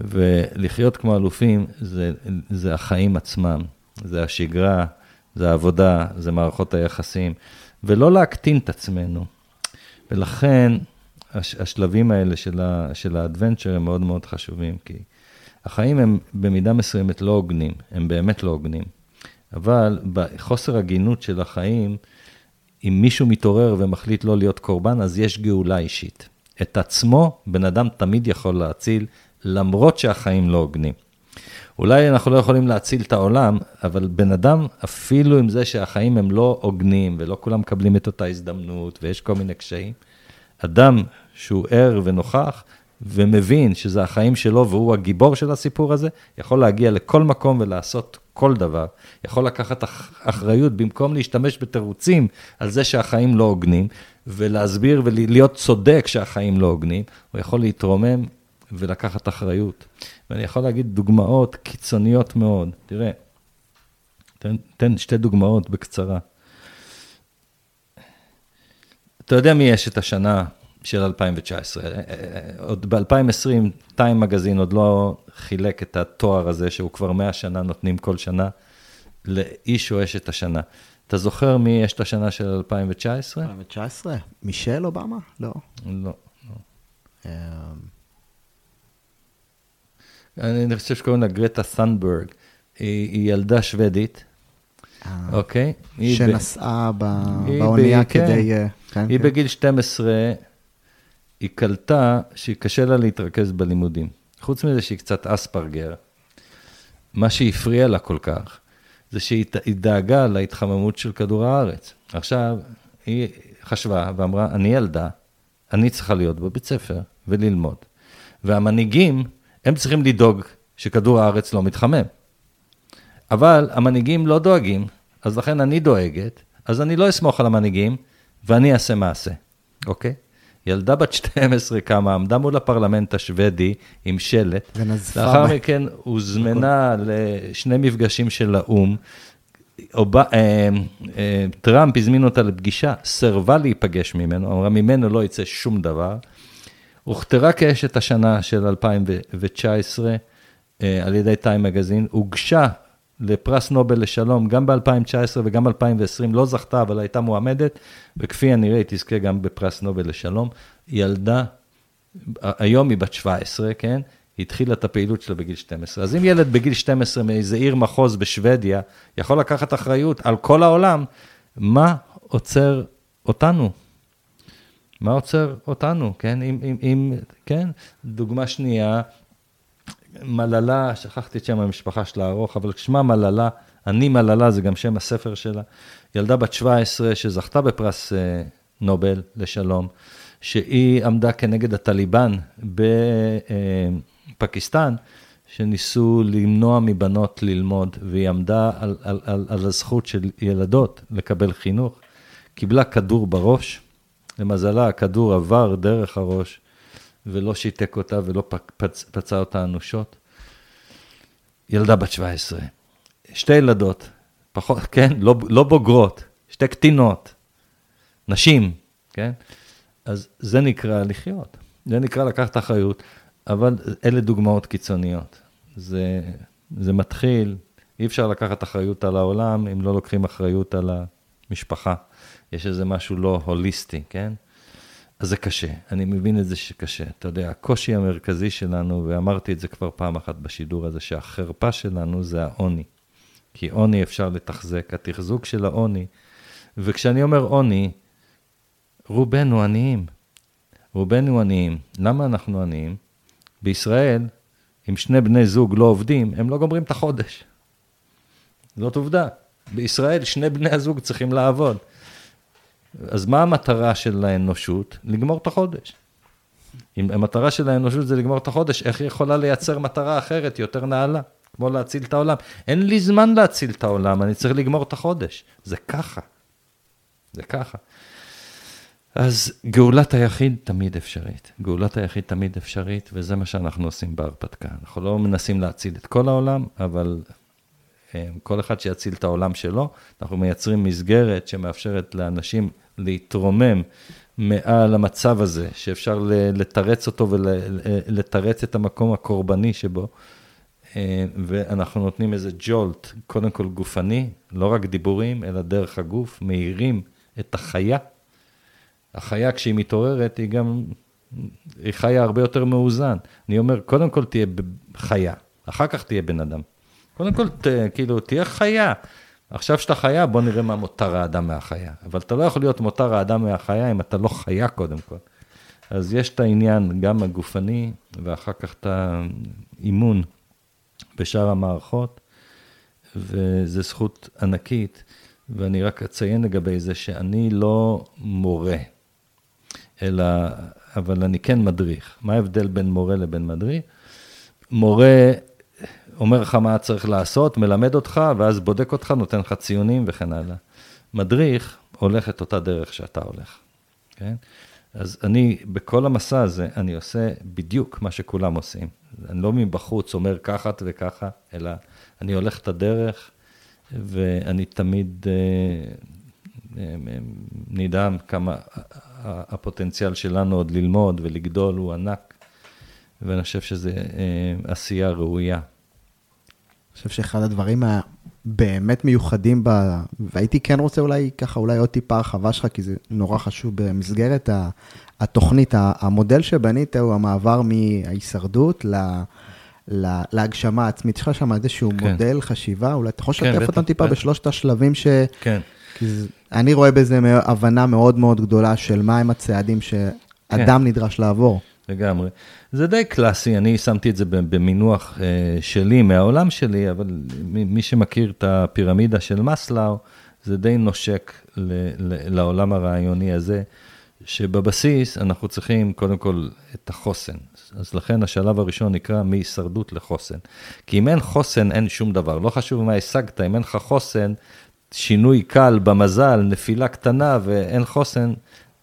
ולחיות כמו אלופים זה, זה החיים עצמם, זה השגרה, זה העבודה, זה מערכות היחסים. ולא להקטין את עצמנו. ולכן הש, השלבים האלה של, ה, של האדוונצ'ר הם מאוד מאוד חשובים, כי החיים הם במידה מסוימת לא הוגנים, הם באמת לא הוגנים. אבל בחוסר הגינות של החיים, אם מישהו מתעורר ומחליט לא להיות קורבן, אז יש גאולה אישית. את עצמו בן אדם תמיד יכול להציל, למרות שהחיים לא הוגנים. אולי אנחנו לא יכולים להציל את העולם, אבל בן אדם, אפילו עם זה שהחיים הם לא הוגנים, ולא כולם מקבלים את אותה הזדמנות, ויש כל מיני קשיים, אדם שהוא ער ונוכח, ומבין שזה החיים שלו והוא הגיבור של הסיפור הזה, יכול להגיע לכל מקום ולעשות כל דבר. יכול לקחת אחריות במקום להשתמש בתירוצים על זה שהחיים לא הוגנים, ולהסביר ולהיות צודק שהחיים לא הוגנים, הוא יכול להתרומם ולקחת אחריות. ואני יכול להגיד דוגמאות קיצוניות מאוד. תראה, תן, תן שתי דוגמאות בקצרה. אתה יודע מי יש את השנה של 2019. אה, אה, עוד ב-2020, טיים מגזין עוד לא חילק את התואר הזה, שהוא כבר 100 שנה נותנים כל שנה, לאיש או אשת השנה. אתה זוכר מי יש את השנה של 2019? 2019? מישל אובמה? לא. לא, לא. אני חושב שקוראים לה גרטה סנדברג. היא, היא ילדה שוודית, אה. אוקיי? שנסעה באונייה כדי... כן. כן, היא כן. בגיל 12, היא קלטה שהיא קשה לה להתרכז בלימודים. חוץ מזה שהיא קצת אספרגר, מה שהפריע לה כל כך, זה שהיא דאגה להתחממות של כדור הארץ. עכשיו, היא חשבה ואמרה, אני ילדה, אני צריכה להיות בבית ספר וללמוד. והמנהיגים, הם צריכים לדאוג שכדור הארץ לא מתחמם. אבל המנהיגים לא דואגים, אז לכן אני דואגת, אז אני לא אסמוך על המנהיגים, ואני אעשה מעשה, אוקיי? ילדה בת 12 קמה, עמדה מול הפרלמנט השוודי עם שלט. ונזפה. לאחר מכן הוזמנה לשני מפגשים של האו"ם. אוב... אה, אה, טראמפ הזמין אותה לפגישה, סירבה להיפגש ממנו, אמרה, ממנו לא יצא שום דבר. הוכתרה כאשת השנה של 2019 אה, על ידי טיים מגזין, הוגשה לפרס נובל לשלום, גם ב-2019 וגם ב-2020, לא זכתה, אבל הייתה מועמדת, וכפי הנראה היא תזכה גם בפרס נובל לשלום. ילדה, היום היא בת 17, כן? היא התחילה את הפעילות שלה בגיל 12. אז אם ילד בגיל 12 מאיזה עיר מחוז בשוודיה, יכול לקחת אחריות על כל העולם, מה עוצר אותנו? מה עוצר אותנו, כן? אם, אם, אם, כן? דוגמה שנייה, מללה, שכחתי את שם המשפחה שלה ארוך, אבל שמה מללה, אני מללה, זה גם שם הספר שלה. ילדה בת 17 שזכתה בפרס אה, נובל לשלום, שהיא עמדה כנגד הטליבן בפקיסטן, שניסו למנוע מבנות ללמוד, והיא עמדה על, על, על, על הזכות של ילדות לקבל חינוך. קיבלה כדור בראש, למזלה הכדור עבר דרך הראש, ולא שיתק אותה ולא פצ, פצע אותה אנושות. ילדה בת 17, שתי ילדות, פחות, כן, לא, לא בוגרות, שתי קטינות, נשים, כן? אז זה נקרא לחיות, זה נקרא לקחת אחריות, אבל אלה דוגמאות קיצוניות. זה, זה מתחיל, אי אפשר לקחת אחריות על העולם אם לא לוקחים אחריות על המשפחה. יש איזה משהו לא הוליסטי, כן? אז זה קשה, אני מבין את זה שקשה. אתה יודע, הקושי המרכזי שלנו, ואמרתי את זה כבר פעם אחת בשידור הזה, שהחרפה שלנו זה העוני. כי עוני אפשר לתחזק, התחזוק של העוני, וכשאני אומר עוני, רובנו עניים. רובנו עניים. למה אנחנו עניים? בישראל, אם שני בני זוג לא עובדים, הם לא גומרים את החודש. זאת עובדה. בישראל שני בני הזוג צריכים לעבוד. אז מה המטרה של האנושות? לגמור את החודש. אם המטרה של האנושות זה לגמור את החודש, איך היא יכולה לייצר מטרה אחרת, יותר נעלה, כמו להציל את העולם? אין לי זמן להציל את העולם, אני צריך לגמור את החודש. זה ככה. זה ככה. אז גאולת היחיד תמיד אפשרית. גאולת היחיד תמיד אפשרית, וזה מה שאנחנו עושים בהרפתקה. אנחנו לא מנסים להציל את כל העולם, אבל אה, כל אחד שיציל את העולם שלו. אנחנו מייצרים מסגרת שמאפשרת לאנשים להתרומם מעל המצב הזה, שאפשר לתרץ אותו ולתרץ את המקום הקורבני שבו. אה, ואנחנו נותנים איזה ג'ולט, קודם כל גופני, לא רק דיבורים, אלא דרך הגוף, מאירים את החיה. החיה, כשהיא מתעוררת, היא גם, היא חיה הרבה יותר מאוזן. אני אומר, קודם כל תהיה חיה, אחר כך תהיה בן אדם. קודם כל, ת, כאילו, תהיה חיה. עכשיו שאתה חיה, בוא נראה מה מותר האדם מהחיה. אבל אתה לא יכול להיות מותר האדם מהחיה אם אתה לא חיה קודם כל. אז יש את העניין, גם הגופני, ואחר כך את האימון בשאר המערכות, וזו זכות ענקית. ואני רק אציין לגבי זה שאני לא מורה, אלא, אבל אני כן מדריך. מה ההבדל בין מורה לבין מדריך? מורה אומר לך מה צריך לעשות, מלמד אותך, ואז בודק אותך, נותן לך ציונים וכן הלאה. מדריך הולך את אותה דרך שאתה הולך, כן? אז אני, בכל המסע הזה, אני עושה בדיוק מה שכולם עושים. אני לא מבחוץ אומר ככה וככה, אלא אני הולך את הדרך, ואני תמיד אה, אה, נדהם כמה הפוטנציאל שלנו עוד ללמוד ולגדול הוא ענק, ואני חושב שזו אה, עשייה ראויה. חושב שאחד הדברים הבאמת מיוחדים, ב... והייתי כן רוצה אולי ככה, אולי עוד טיפה הרחבה שלך, כי זה נורא חשוב במסגרת התוכנית, המודל שבנית הוא המעבר מההישרדות ל... לה, להגשמה עצמית. יש לך שם איזשהו כן. מודל חשיבה, אולי אתה יכול כן, לשתף כן, אותנו טיפה בטח. בשלושת השלבים ש... כן. זה, אני רואה בזה הבנה מאוד מאוד גדולה של מהם הצעדים שאדם כן. נדרש לעבור. לגמרי. זה די קלאסי, אני שמתי את זה במינוח אה, שלי, מהעולם שלי, אבל מי שמכיר את הפירמידה של מסלאו, זה די נושק לעולם הרעיוני הזה, שבבסיס אנחנו צריכים קודם כל את החוסן. אז לכן השלב הראשון נקרא מהישרדות לחוסן. כי אם אין חוסן, אין שום דבר. לא חשוב מה השגת, אם אין לך חוסן, שינוי קל במזל, נפילה קטנה ואין חוסן,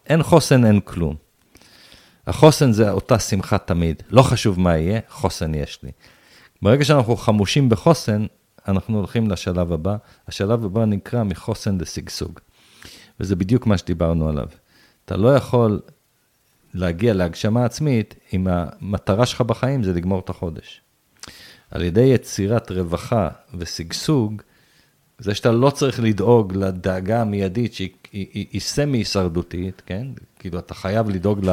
אין חוסן, אין כלום. החוסן זה אותה שמחה תמיד, לא חשוב מה יהיה, חוסן יש לי. ברגע שאנחנו חמושים בחוסן, אנחנו הולכים לשלב הבא. השלב הבא נקרא מחוסן לשגשוג. וזה בדיוק מה שדיברנו עליו. אתה לא יכול להגיע להגשמה עצמית אם המטרה שלך בחיים זה לגמור את החודש. על ידי יצירת רווחה ושגשוג, זה שאתה לא צריך לדאוג לדאגה המיידית שהיא סמי-הישרדותית, כן? כאילו, אתה חייב לדאוג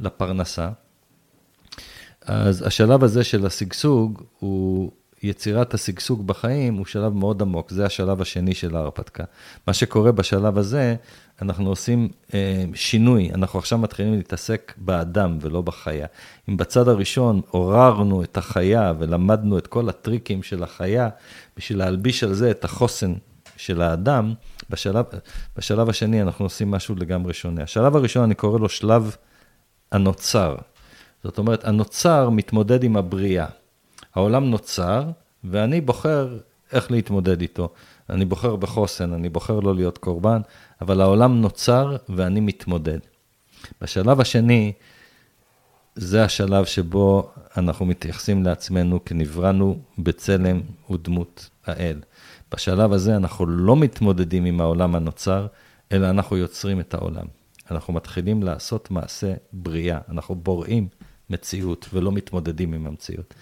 לפרנסה. אז השלב הזה של השגשוג, הוא יצירת השגשוג בחיים, הוא שלב מאוד עמוק, זה השלב השני של ההרפתקה. מה שקורה בשלב הזה, אנחנו עושים אה, שינוי, אנחנו עכשיו מתחילים להתעסק באדם ולא בחיה. אם בצד הראשון עוררנו את החיה ולמדנו את כל הטריקים של החיה, בשביל להלביש על זה את החוסן של האדם, בשלב, בשלב השני אנחנו עושים משהו לגמרי שונה. השלב הראשון, אני קורא לו שלב הנוצר. זאת אומרת, הנוצר מתמודד עם הבריאה. העולם נוצר, ואני בוחר איך להתמודד איתו. אני בוחר בחוסן, אני בוחר לא להיות קורבן, אבל העולם נוצר ואני מתמודד. בשלב השני, זה השלב שבו אנחנו מתייחסים לעצמנו כנבראנו בצלם ודמות האל. בשלב הזה אנחנו לא מתמודדים עם העולם הנוצר, אלא אנחנו יוצרים את העולם. אנחנו מתחילים לעשות מעשה בריאה, אנחנו בוראים מציאות ולא מתמודדים עם המציאות.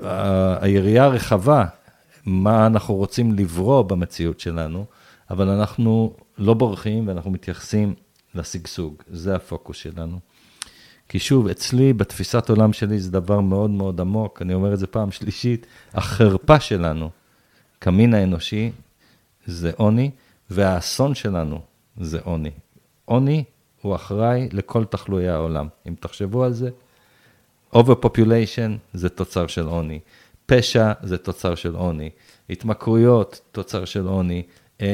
והיריעה הרחבה, מה אנחנו רוצים לברוא במציאות שלנו, אבל אנחנו לא בורחים ואנחנו מתייחסים לשגשוג, זה הפוקוס שלנו. כי שוב, אצלי, בתפיסת עולם שלי, זה דבר מאוד מאוד עמוק, אני אומר את זה פעם שלישית, החרפה שלנו, כמין האנושי, זה עוני, והאסון שלנו זה עוני. עוני הוא אחראי לכל תחלואי העולם. אם תחשבו על זה, overpopulation זה תוצר של עוני, פשע זה תוצר של עוני, התמכרויות, תוצר של עוני, אמ,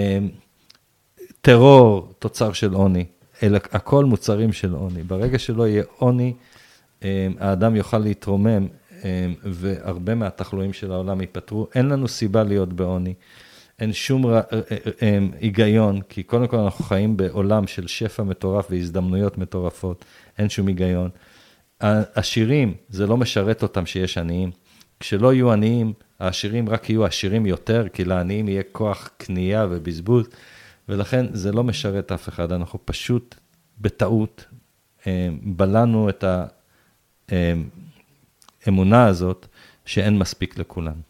טרור, תוצר של עוני. אלא הכל מוצרים של עוני. ברגע שלא יהיה עוני, אמ, האדם יוכל להתרומם, אמ, והרבה מהתחלואים של העולם ייפתרו. אין לנו סיבה להיות בעוני. אין שום ר... אה, אה, אה, היגיון, כי קודם כל אנחנו חיים בעולם של שפע מטורף והזדמנויות מטורפות, אין שום היגיון. העשירים, זה לא משרת אותם שיש עניים. כשלא יהיו עניים, העשירים רק יהיו עשירים יותר, כי לעניים יהיה כוח קנייה ובזבוז. ולכן זה לא משרת אף אחד, אנחנו פשוט בטעות בלענו את האמונה הזאת שאין מספיק לכולם.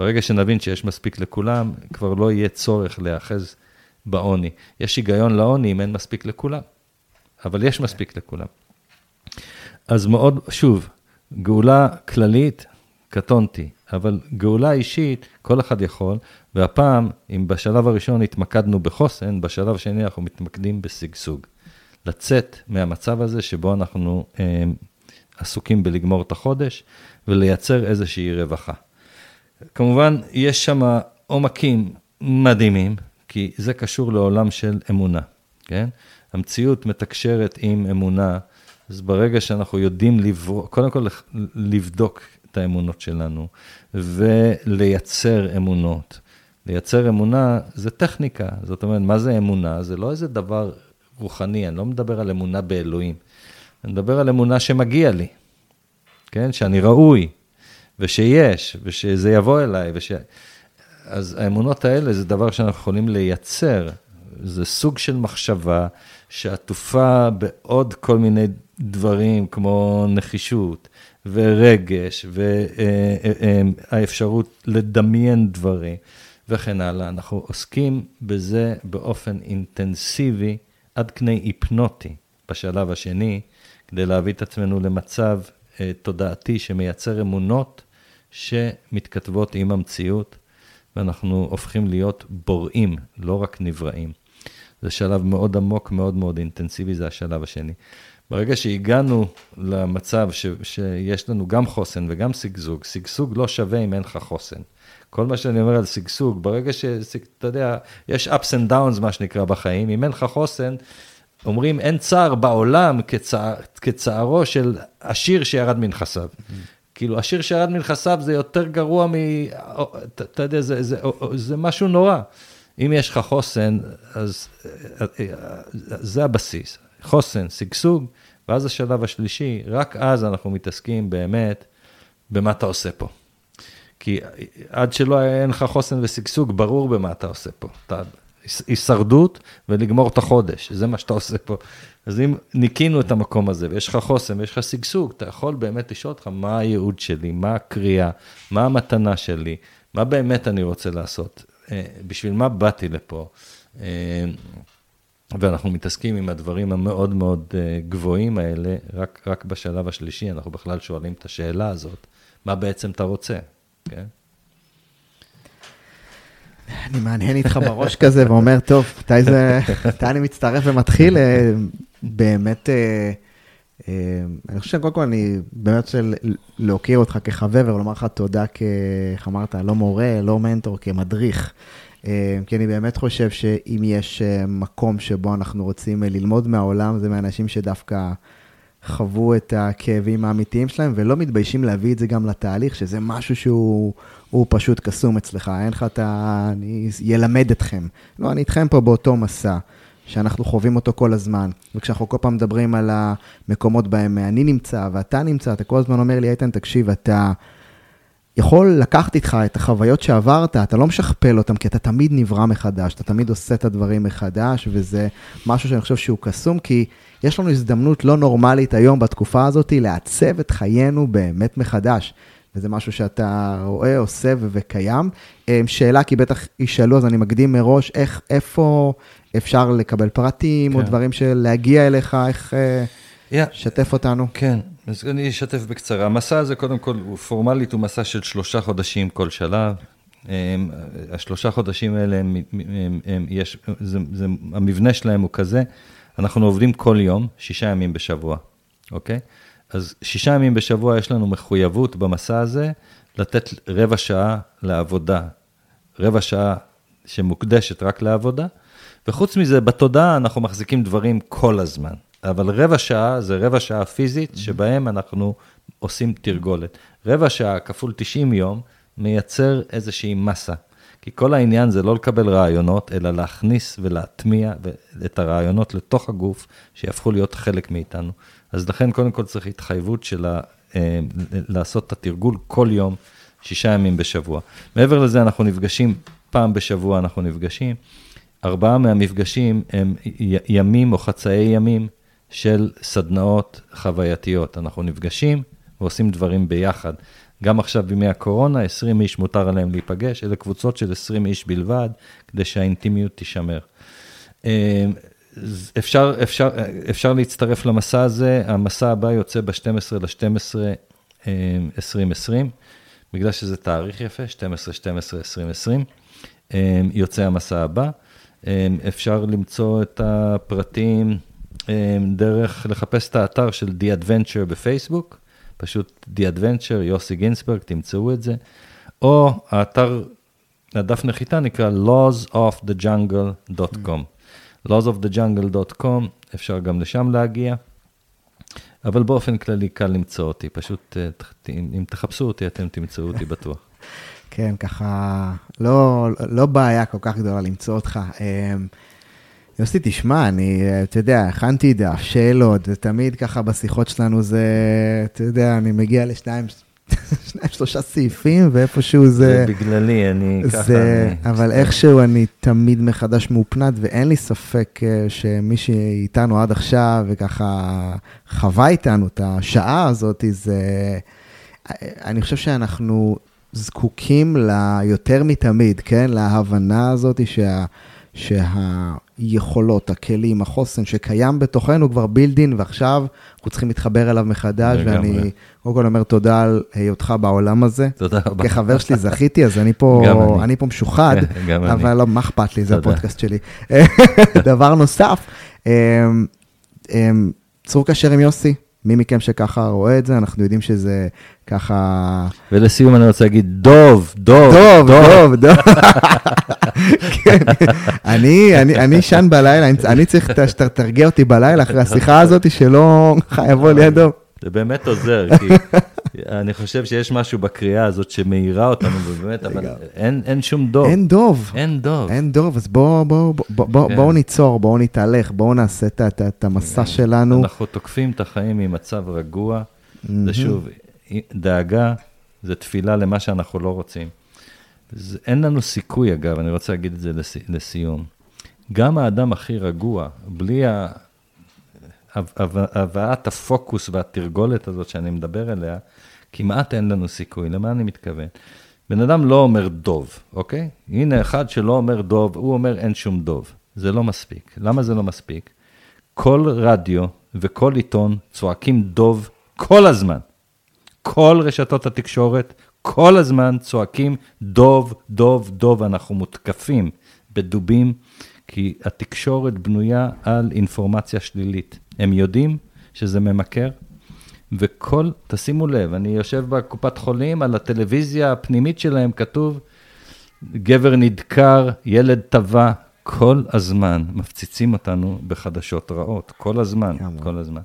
ברגע שנבין שיש מספיק לכולם, כבר לא יהיה צורך להיאחז בעוני. יש היגיון לעוני אם אין מספיק לכולם, אבל יש מספיק לכולם. אז מאוד, שוב, גאולה כללית, קטונתי, אבל גאולה אישית, כל אחד יכול, והפעם, אם בשלב הראשון התמקדנו בחוסן, בשלב השני אנחנו מתמקדים בשגשוג. לצאת מהמצב הזה שבו אנחנו אה, עסוקים בלגמור את החודש ולייצר איזושהי רווחה. כמובן, יש שם עומקים מדהימים, כי זה קשור לעולם של אמונה, כן? המציאות מתקשרת עם אמונה, אז ברגע שאנחנו יודעים לברוא, קודם כל לבדוק את האמונות שלנו ולייצר אמונות. לייצר אמונה זה טכניקה, זאת אומרת, מה זה אמונה? זה לא איזה דבר רוחני, אני לא מדבר על אמונה באלוהים, אני מדבר על אמונה שמגיע לי, כן? שאני ראוי, ושיש, ושזה יבוא אליי, וש... אז האמונות האלה זה דבר שאנחנו יכולים לייצר, זה סוג של מחשבה שעטופה בעוד כל מיני דברים כמו נחישות ורגש והאפשרות לדמיין דברים וכן הלאה. אנחנו עוסקים בזה באופן אינטנסיבי עד כני היפנוטי בשלב השני, כדי להביא את עצמנו למצב אה, תודעתי שמייצר אמונות שמתכתבות עם המציאות, ואנחנו הופכים להיות בוראים, לא רק נבראים. זה שלב מאוד עמוק, מאוד מאוד אינטנסיבי, זה השלב השני. ברגע שהגענו למצב ש, שיש לנו גם חוסן וגם שגשוג, שגשוג לא שווה אם אין לך חוסן. כל מה שאני אומר על שגשוג, ברגע שאתה יודע, יש ups and downs, מה שנקרא, בחיים, אם אין לך חוסן, אומרים, אין צער בעולם כצער, כצערו של עשיר שירד מנכסיו. כאילו, עשיר שירד מנכסיו זה יותר גרוע מ... אתה יודע, זה, זה, זה, משהו נורא. אם יש לך חוסן, אז זה הבסיס. חוסן, שגשוג, ואז השלב השלישי, רק אז אנחנו מתעסקים באמת במה אתה עושה פה. כי עד שלא אין לך חוסן ושגשוג, ברור במה אתה עושה פה. אתה, הישרדות ולגמור את החודש, זה מה שאתה עושה פה. אז אם ניקינו את המקום הזה ויש לך חוסן ויש לך שגשוג, אתה יכול באמת לשאול אותך מה הייעוד שלי, מה הקריאה, מה המתנה שלי, מה באמת אני רוצה לעשות. אה, בשביל מה באתי לפה? אה, ואנחנו מתעסקים עם הדברים המאוד מאוד אה, גבוהים האלה, רק, רק בשלב השלישי אנחנו בכלל שואלים את השאלה הזאת, מה בעצם אתה רוצה, כן? אני מהנהן איתך בראש כזה ואומר, טוב, מתי זה, מתי אני מצטרף ומתחיל? באמת, אני חושב שקודם כל אני באמת רוצה להוקיר אותך כחבר ולומר לך תודה, איך אמרת, לא מורה, לא מנטור, כמדריך. אה, כי אני באמת חושב שאם יש אה, מקום שבו אנחנו רוצים אה, ללמוד מהעולם, זה מאנשים שדווקא חוו את הכאבים האמיתיים שלהם, ולא מתביישים להביא את זה גם לתהליך, שזה משהו שהוא פשוט קסום אצלך, אין לך את ה... אני ילמד אתכם. לא, אני איתכם פה באותו מסע. שאנחנו חווים אותו כל הזמן. וכשאנחנו כל פעם מדברים על המקומות בהם אני נמצא ואתה נמצא, אתה כל הזמן אומר לי, איתן, תקשיב, אתה יכול לקחת איתך את החוויות שעברת, אתה לא משכפל אותם, כי אתה תמיד נברא מחדש, אתה תמיד עושה את הדברים מחדש, וזה משהו שאני חושב שהוא קסום, כי יש לנו הזדמנות לא נורמלית היום בתקופה הזאת לעצב את חיינו באמת מחדש. וזה משהו שאתה רואה, עושה וקיים. אמ, שאלה, כי בטח ישאלו, אז אני מקדים מראש, איך, איפה אפשר לקבל פרטים, כן. או דברים של להגיע אליך, איך... Yeah. אה, שתף אותנו. כן, אז אני אשתף בקצרה. המסע הזה, קודם כל, הוא פורמלית, הוא מסע של שלושה חודשים כל שלב. הם, השלושה חודשים האלה, הם, הם, הם, יש, זה, זה, המבנה שלהם הוא כזה, אנחנו עובדים כל יום, שישה ימים בשבוע, אוקיי? אז שישה ימים בשבוע יש לנו מחויבות במסע הזה לתת רבע שעה לעבודה, רבע שעה שמוקדשת רק לעבודה, וחוץ מזה, בתודעה אנחנו מחזיקים דברים כל הזמן. אבל רבע שעה זה רבע שעה פיזית, שבהם אנחנו עושים תרגולת. רבע שעה כפול 90 יום מייצר איזושהי מסה. כי כל העניין זה לא לקבל רעיונות, אלא להכניס ולהטמיע את הרעיונות לתוך הגוף, שיהפכו להיות חלק מאיתנו. אז לכן, קודם כל צריך התחייבות של ה, אה, לעשות את התרגול כל יום, שישה ימים בשבוע. מעבר לזה, אנחנו נפגשים, פעם בשבוע אנחנו נפגשים. ארבעה מהמפגשים הם ימים או חצאי ימים של סדנאות חווייתיות. אנחנו נפגשים ועושים דברים ביחד. גם עכשיו בימי הקורונה, 20 איש מותר עליהם להיפגש, אלה קבוצות של 20 איש בלבד, כדי שהאינטימיות תישמר. אה, אפשר, אפשר, אפשר להצטרף למסע הזה, המסע הבא יוצא ב-12 ל-12 2020, בגלל שזה תאריך יפה, 12-12-2020, יוצא המסע הבא. אה, אפשר למצוא את הפרטים אמ, דרך לחפש את האתר של The Adventure בפייסבוק, פשוט The Adventure, יוסי גינסברג, תמצאו את זה, או האתר, הדף נחיתה נקרא lawsofthejungle.com. lawsofthejungle.com, אפשר גם לשם להגיע, אבל באופן כללי קל למצוא אותי, פשוט אה, אם תחפשו אותי, אתם תמצאו אותי בטוח. כן, ככה, לא, לא בעיה כל כך גדולה למצוא אותך. אמ, יוסי, תשמע, אני, אתה יודע, הכנתי דף, שאלות, ותמיד ככה בשיחות שלנו זה, אתה יודע, אני מגיע לשניים, שניים, שלושה סעיפים, ואיפשהו זה... זה בגללי, אני ככה... זה, אבל איכשהו אני תמיד מחדש מאופנת, ואין לי ספק אה, שמי שאיתנו עד עכשיו, וככה חווה איתנו את השעה הזאת, זה... אני חושב שאנחנו זקוקים לה יותר מתמיד, כן? להבנה הזאת שה... שהיכולות, הכלים, החוסן שקיים בתוכנו כבר בילדין, ועכשיו אנחנו צריכים להתחבר אליו מחדש. ואני קודם כל אומר תודה על היותך בעולם הזה. תודה רבה. כחבר שלי זכיתי, אז אני פה, אני. אני פה משוחד. אבל לא, מה אכפת לי, זה. הפודקאסט שלי. דבר נוסף, אמ, אמ, צור קשר עם יוסי, מי מכם שככה רואה את זה, אנחנו יודעים שזה ככה... ולסיום אני רוצה להגיד, דוב, דוב, דוב, דוב, דוב. כן, אני, אני, אני ישן בלילה, אני- אני צריך שתרגיע אותי בלילה אחרי השיחה הזאת, שלא יבוא לידו. זה באמת עוזר, כי אני חושב שיש משהו בקריאה הזאת שמאירה אותנו, ובאמת, אבל אין, אין שום דוב. אין דוב. אין דוב. אין דוב, אז בואו בוא, בוא, בוא, כן. בוא ניצור, בואו נתהלך, בואו נעשה את, את, את המסע שלנו. אנחנו תוקפים את החיים ממצב רגוע. זה שוב, דאגה זה תפילה למה שאנחנו לא רוצים. זה, אין לנו סיכוי, אגב, אני רוצה להגיד את זה לס, לסיום. גם האדם הכי רגוע, בלי ה- הבאת הפוקוס והתרגולת הזאת שאני מדבר עליה, כמעט אין לנו סיכוי. למה אני מתכוון? בן אדם לא אומר דוב, אוקיי? הנה אחד שלא אומר דוב, הוא אומר אין שום דוב. זה לא מספיק. למה זה לא מספיק? כל רדיו וכל עיתון צועקים דוב כל הזמן. כל רשתות התקשורת כל הזמן צועקים דוב, דוב, דוב, אנחנו מותקפים בדובים, כי התקשורת בנויה על אינפורמציה שלילית. הם יודעים שזה ממכר, וכל, תשימו לב, אני יושב בקופת חולים, על הטלוויזיה הפנימית שלהם כתוב, גבר נדקר, ילד טבע, כל הזמן מפציצים אותנו בחדשות רעות, כל הזמן. כל הזמן.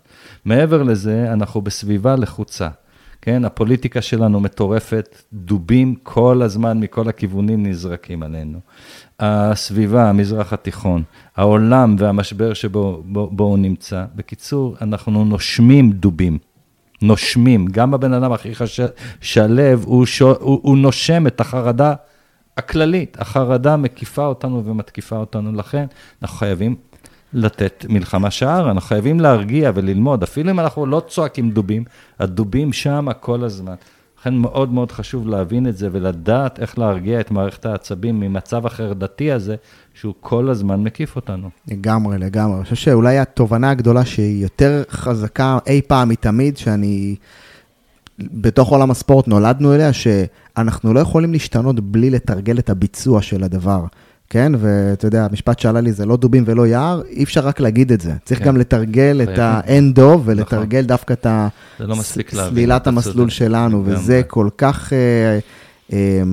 מעבר לזה, אנחנו בסביבה לחוצה. כן, הפוליטיקה שלנו מטורפת, דובים כל הזמן מכל הכיוונים נזרקים עלינו. הסביבה, המזרח התיכון, העולם והמשבר שבו בו, בו הוא נמצא. בקיצור, אנחנו נושמים דובים. נושמים, גם הבן אדם הכי חש... שלב, הוא, ש... הוא, הוא נושם את החרדה הכללית. החרדה מקיפה אותנו ומתקיפה אותנו. לכן, אנחנו חייבים לתת מלחמה שער, אנחנו חייבים להרגיע וללמוד. אפילו אם אנחנו לא צועקים דובים, הדובים שם כל הזמן. לכן מאוד מאוד חשוב להבין את זה ולדעת איך להרגיע את מערכת העצבים ממצב החרדתי הזה, שהוא כל הזמן מקיף אותנו. לגמרי, לגמרי. אני חושב שאולי התובנה הגדולה שהיא יותר חזקה אי פעם מתמיד, שאני... בתוך עולם הספורט נולדנו אליה, שאנחנו לא יכולים להשתנות בלי לתרגל את הביצוע של הדבר. כן, ואתה יודע, המשפט שעלה לי זה לא דובים ולא יער, אי אפשר רק להגיד את זה. צריך כן. גם לתרגל את. האין דוב ולתרגל דווקא את לא. סלילת המסלול. שלנו. וזה כל כך אה, אה,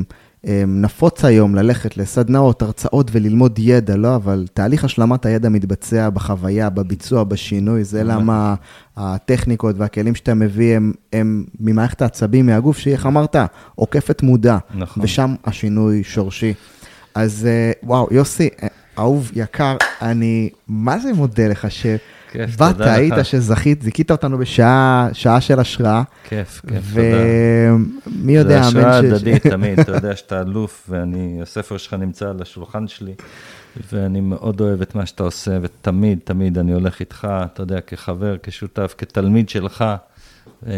אה, נפוץ היום ללכת לסדנאות, הרצאות וללמוד ידע, לא? אבל תהליך השלמת הידע מתבצע בחוויה, בביצוע, בשינוי, זה. למה הטכניקות והכלים שאתה מביא הם, הם ממערכת העצבים, מהגוף, שהיא, איך אמרת, עוקפת מודע, נכון. ושם השינוי שורשי. אז אה, וואו, יוסי, אה, אהוב, יקר, אני מה זה מודה לך כיף, שבאת, היית. שזכית, זיכית אותנו בשעה שעה של השראה. כיף, כיף, תודה. ומי יודע, זה אמן השראה ש- הדדית תמיד, אתה יודע שאתה אלוף, ואני, הספר שלך נמצא על השולחן שלי, ואני מאוד אוהב את מה שאתה עושה, ותמיד, תמיד אני הולך איתך, אתה יודע, כחבר, כשותף, כתלמיד שלך. אה,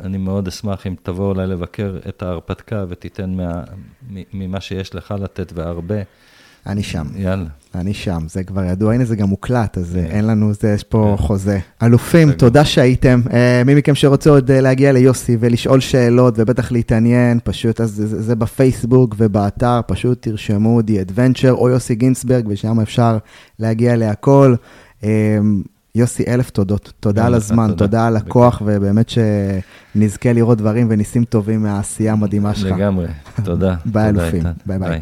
אני מאוד אשמח אם תבוא אולי לבקר את ההרפתקה ותיתן מה, ממה שיש לך לתת, והרבה. אני שם, יאללה. אני שם, זה כבר ידוע, הנה זה גם מוקלט, אז אה, כן. אין לנו, זה, יש פה כן. חוזה. אלופים. תודה שהייתם. אה, מי מכם שרוצה עוד להגיע ליוסי ולשאול שאלות ובטח להתעניין, פשוט, אז זה, זה בפייסבוק ובאתר, פשוט תרשמו The Adventure או יוסי גינצברג, ושם אפשר להגיע להכל. יוסי, אלף תודות. תודה על הזמן, תודה. תודה על הכוח, ובאמת שנזכה לראות דברים וניסים טובים מהעשייה המדהימה שלך. לגמרי, תודה. ביי, אלופים. איתן. ביי, ביי.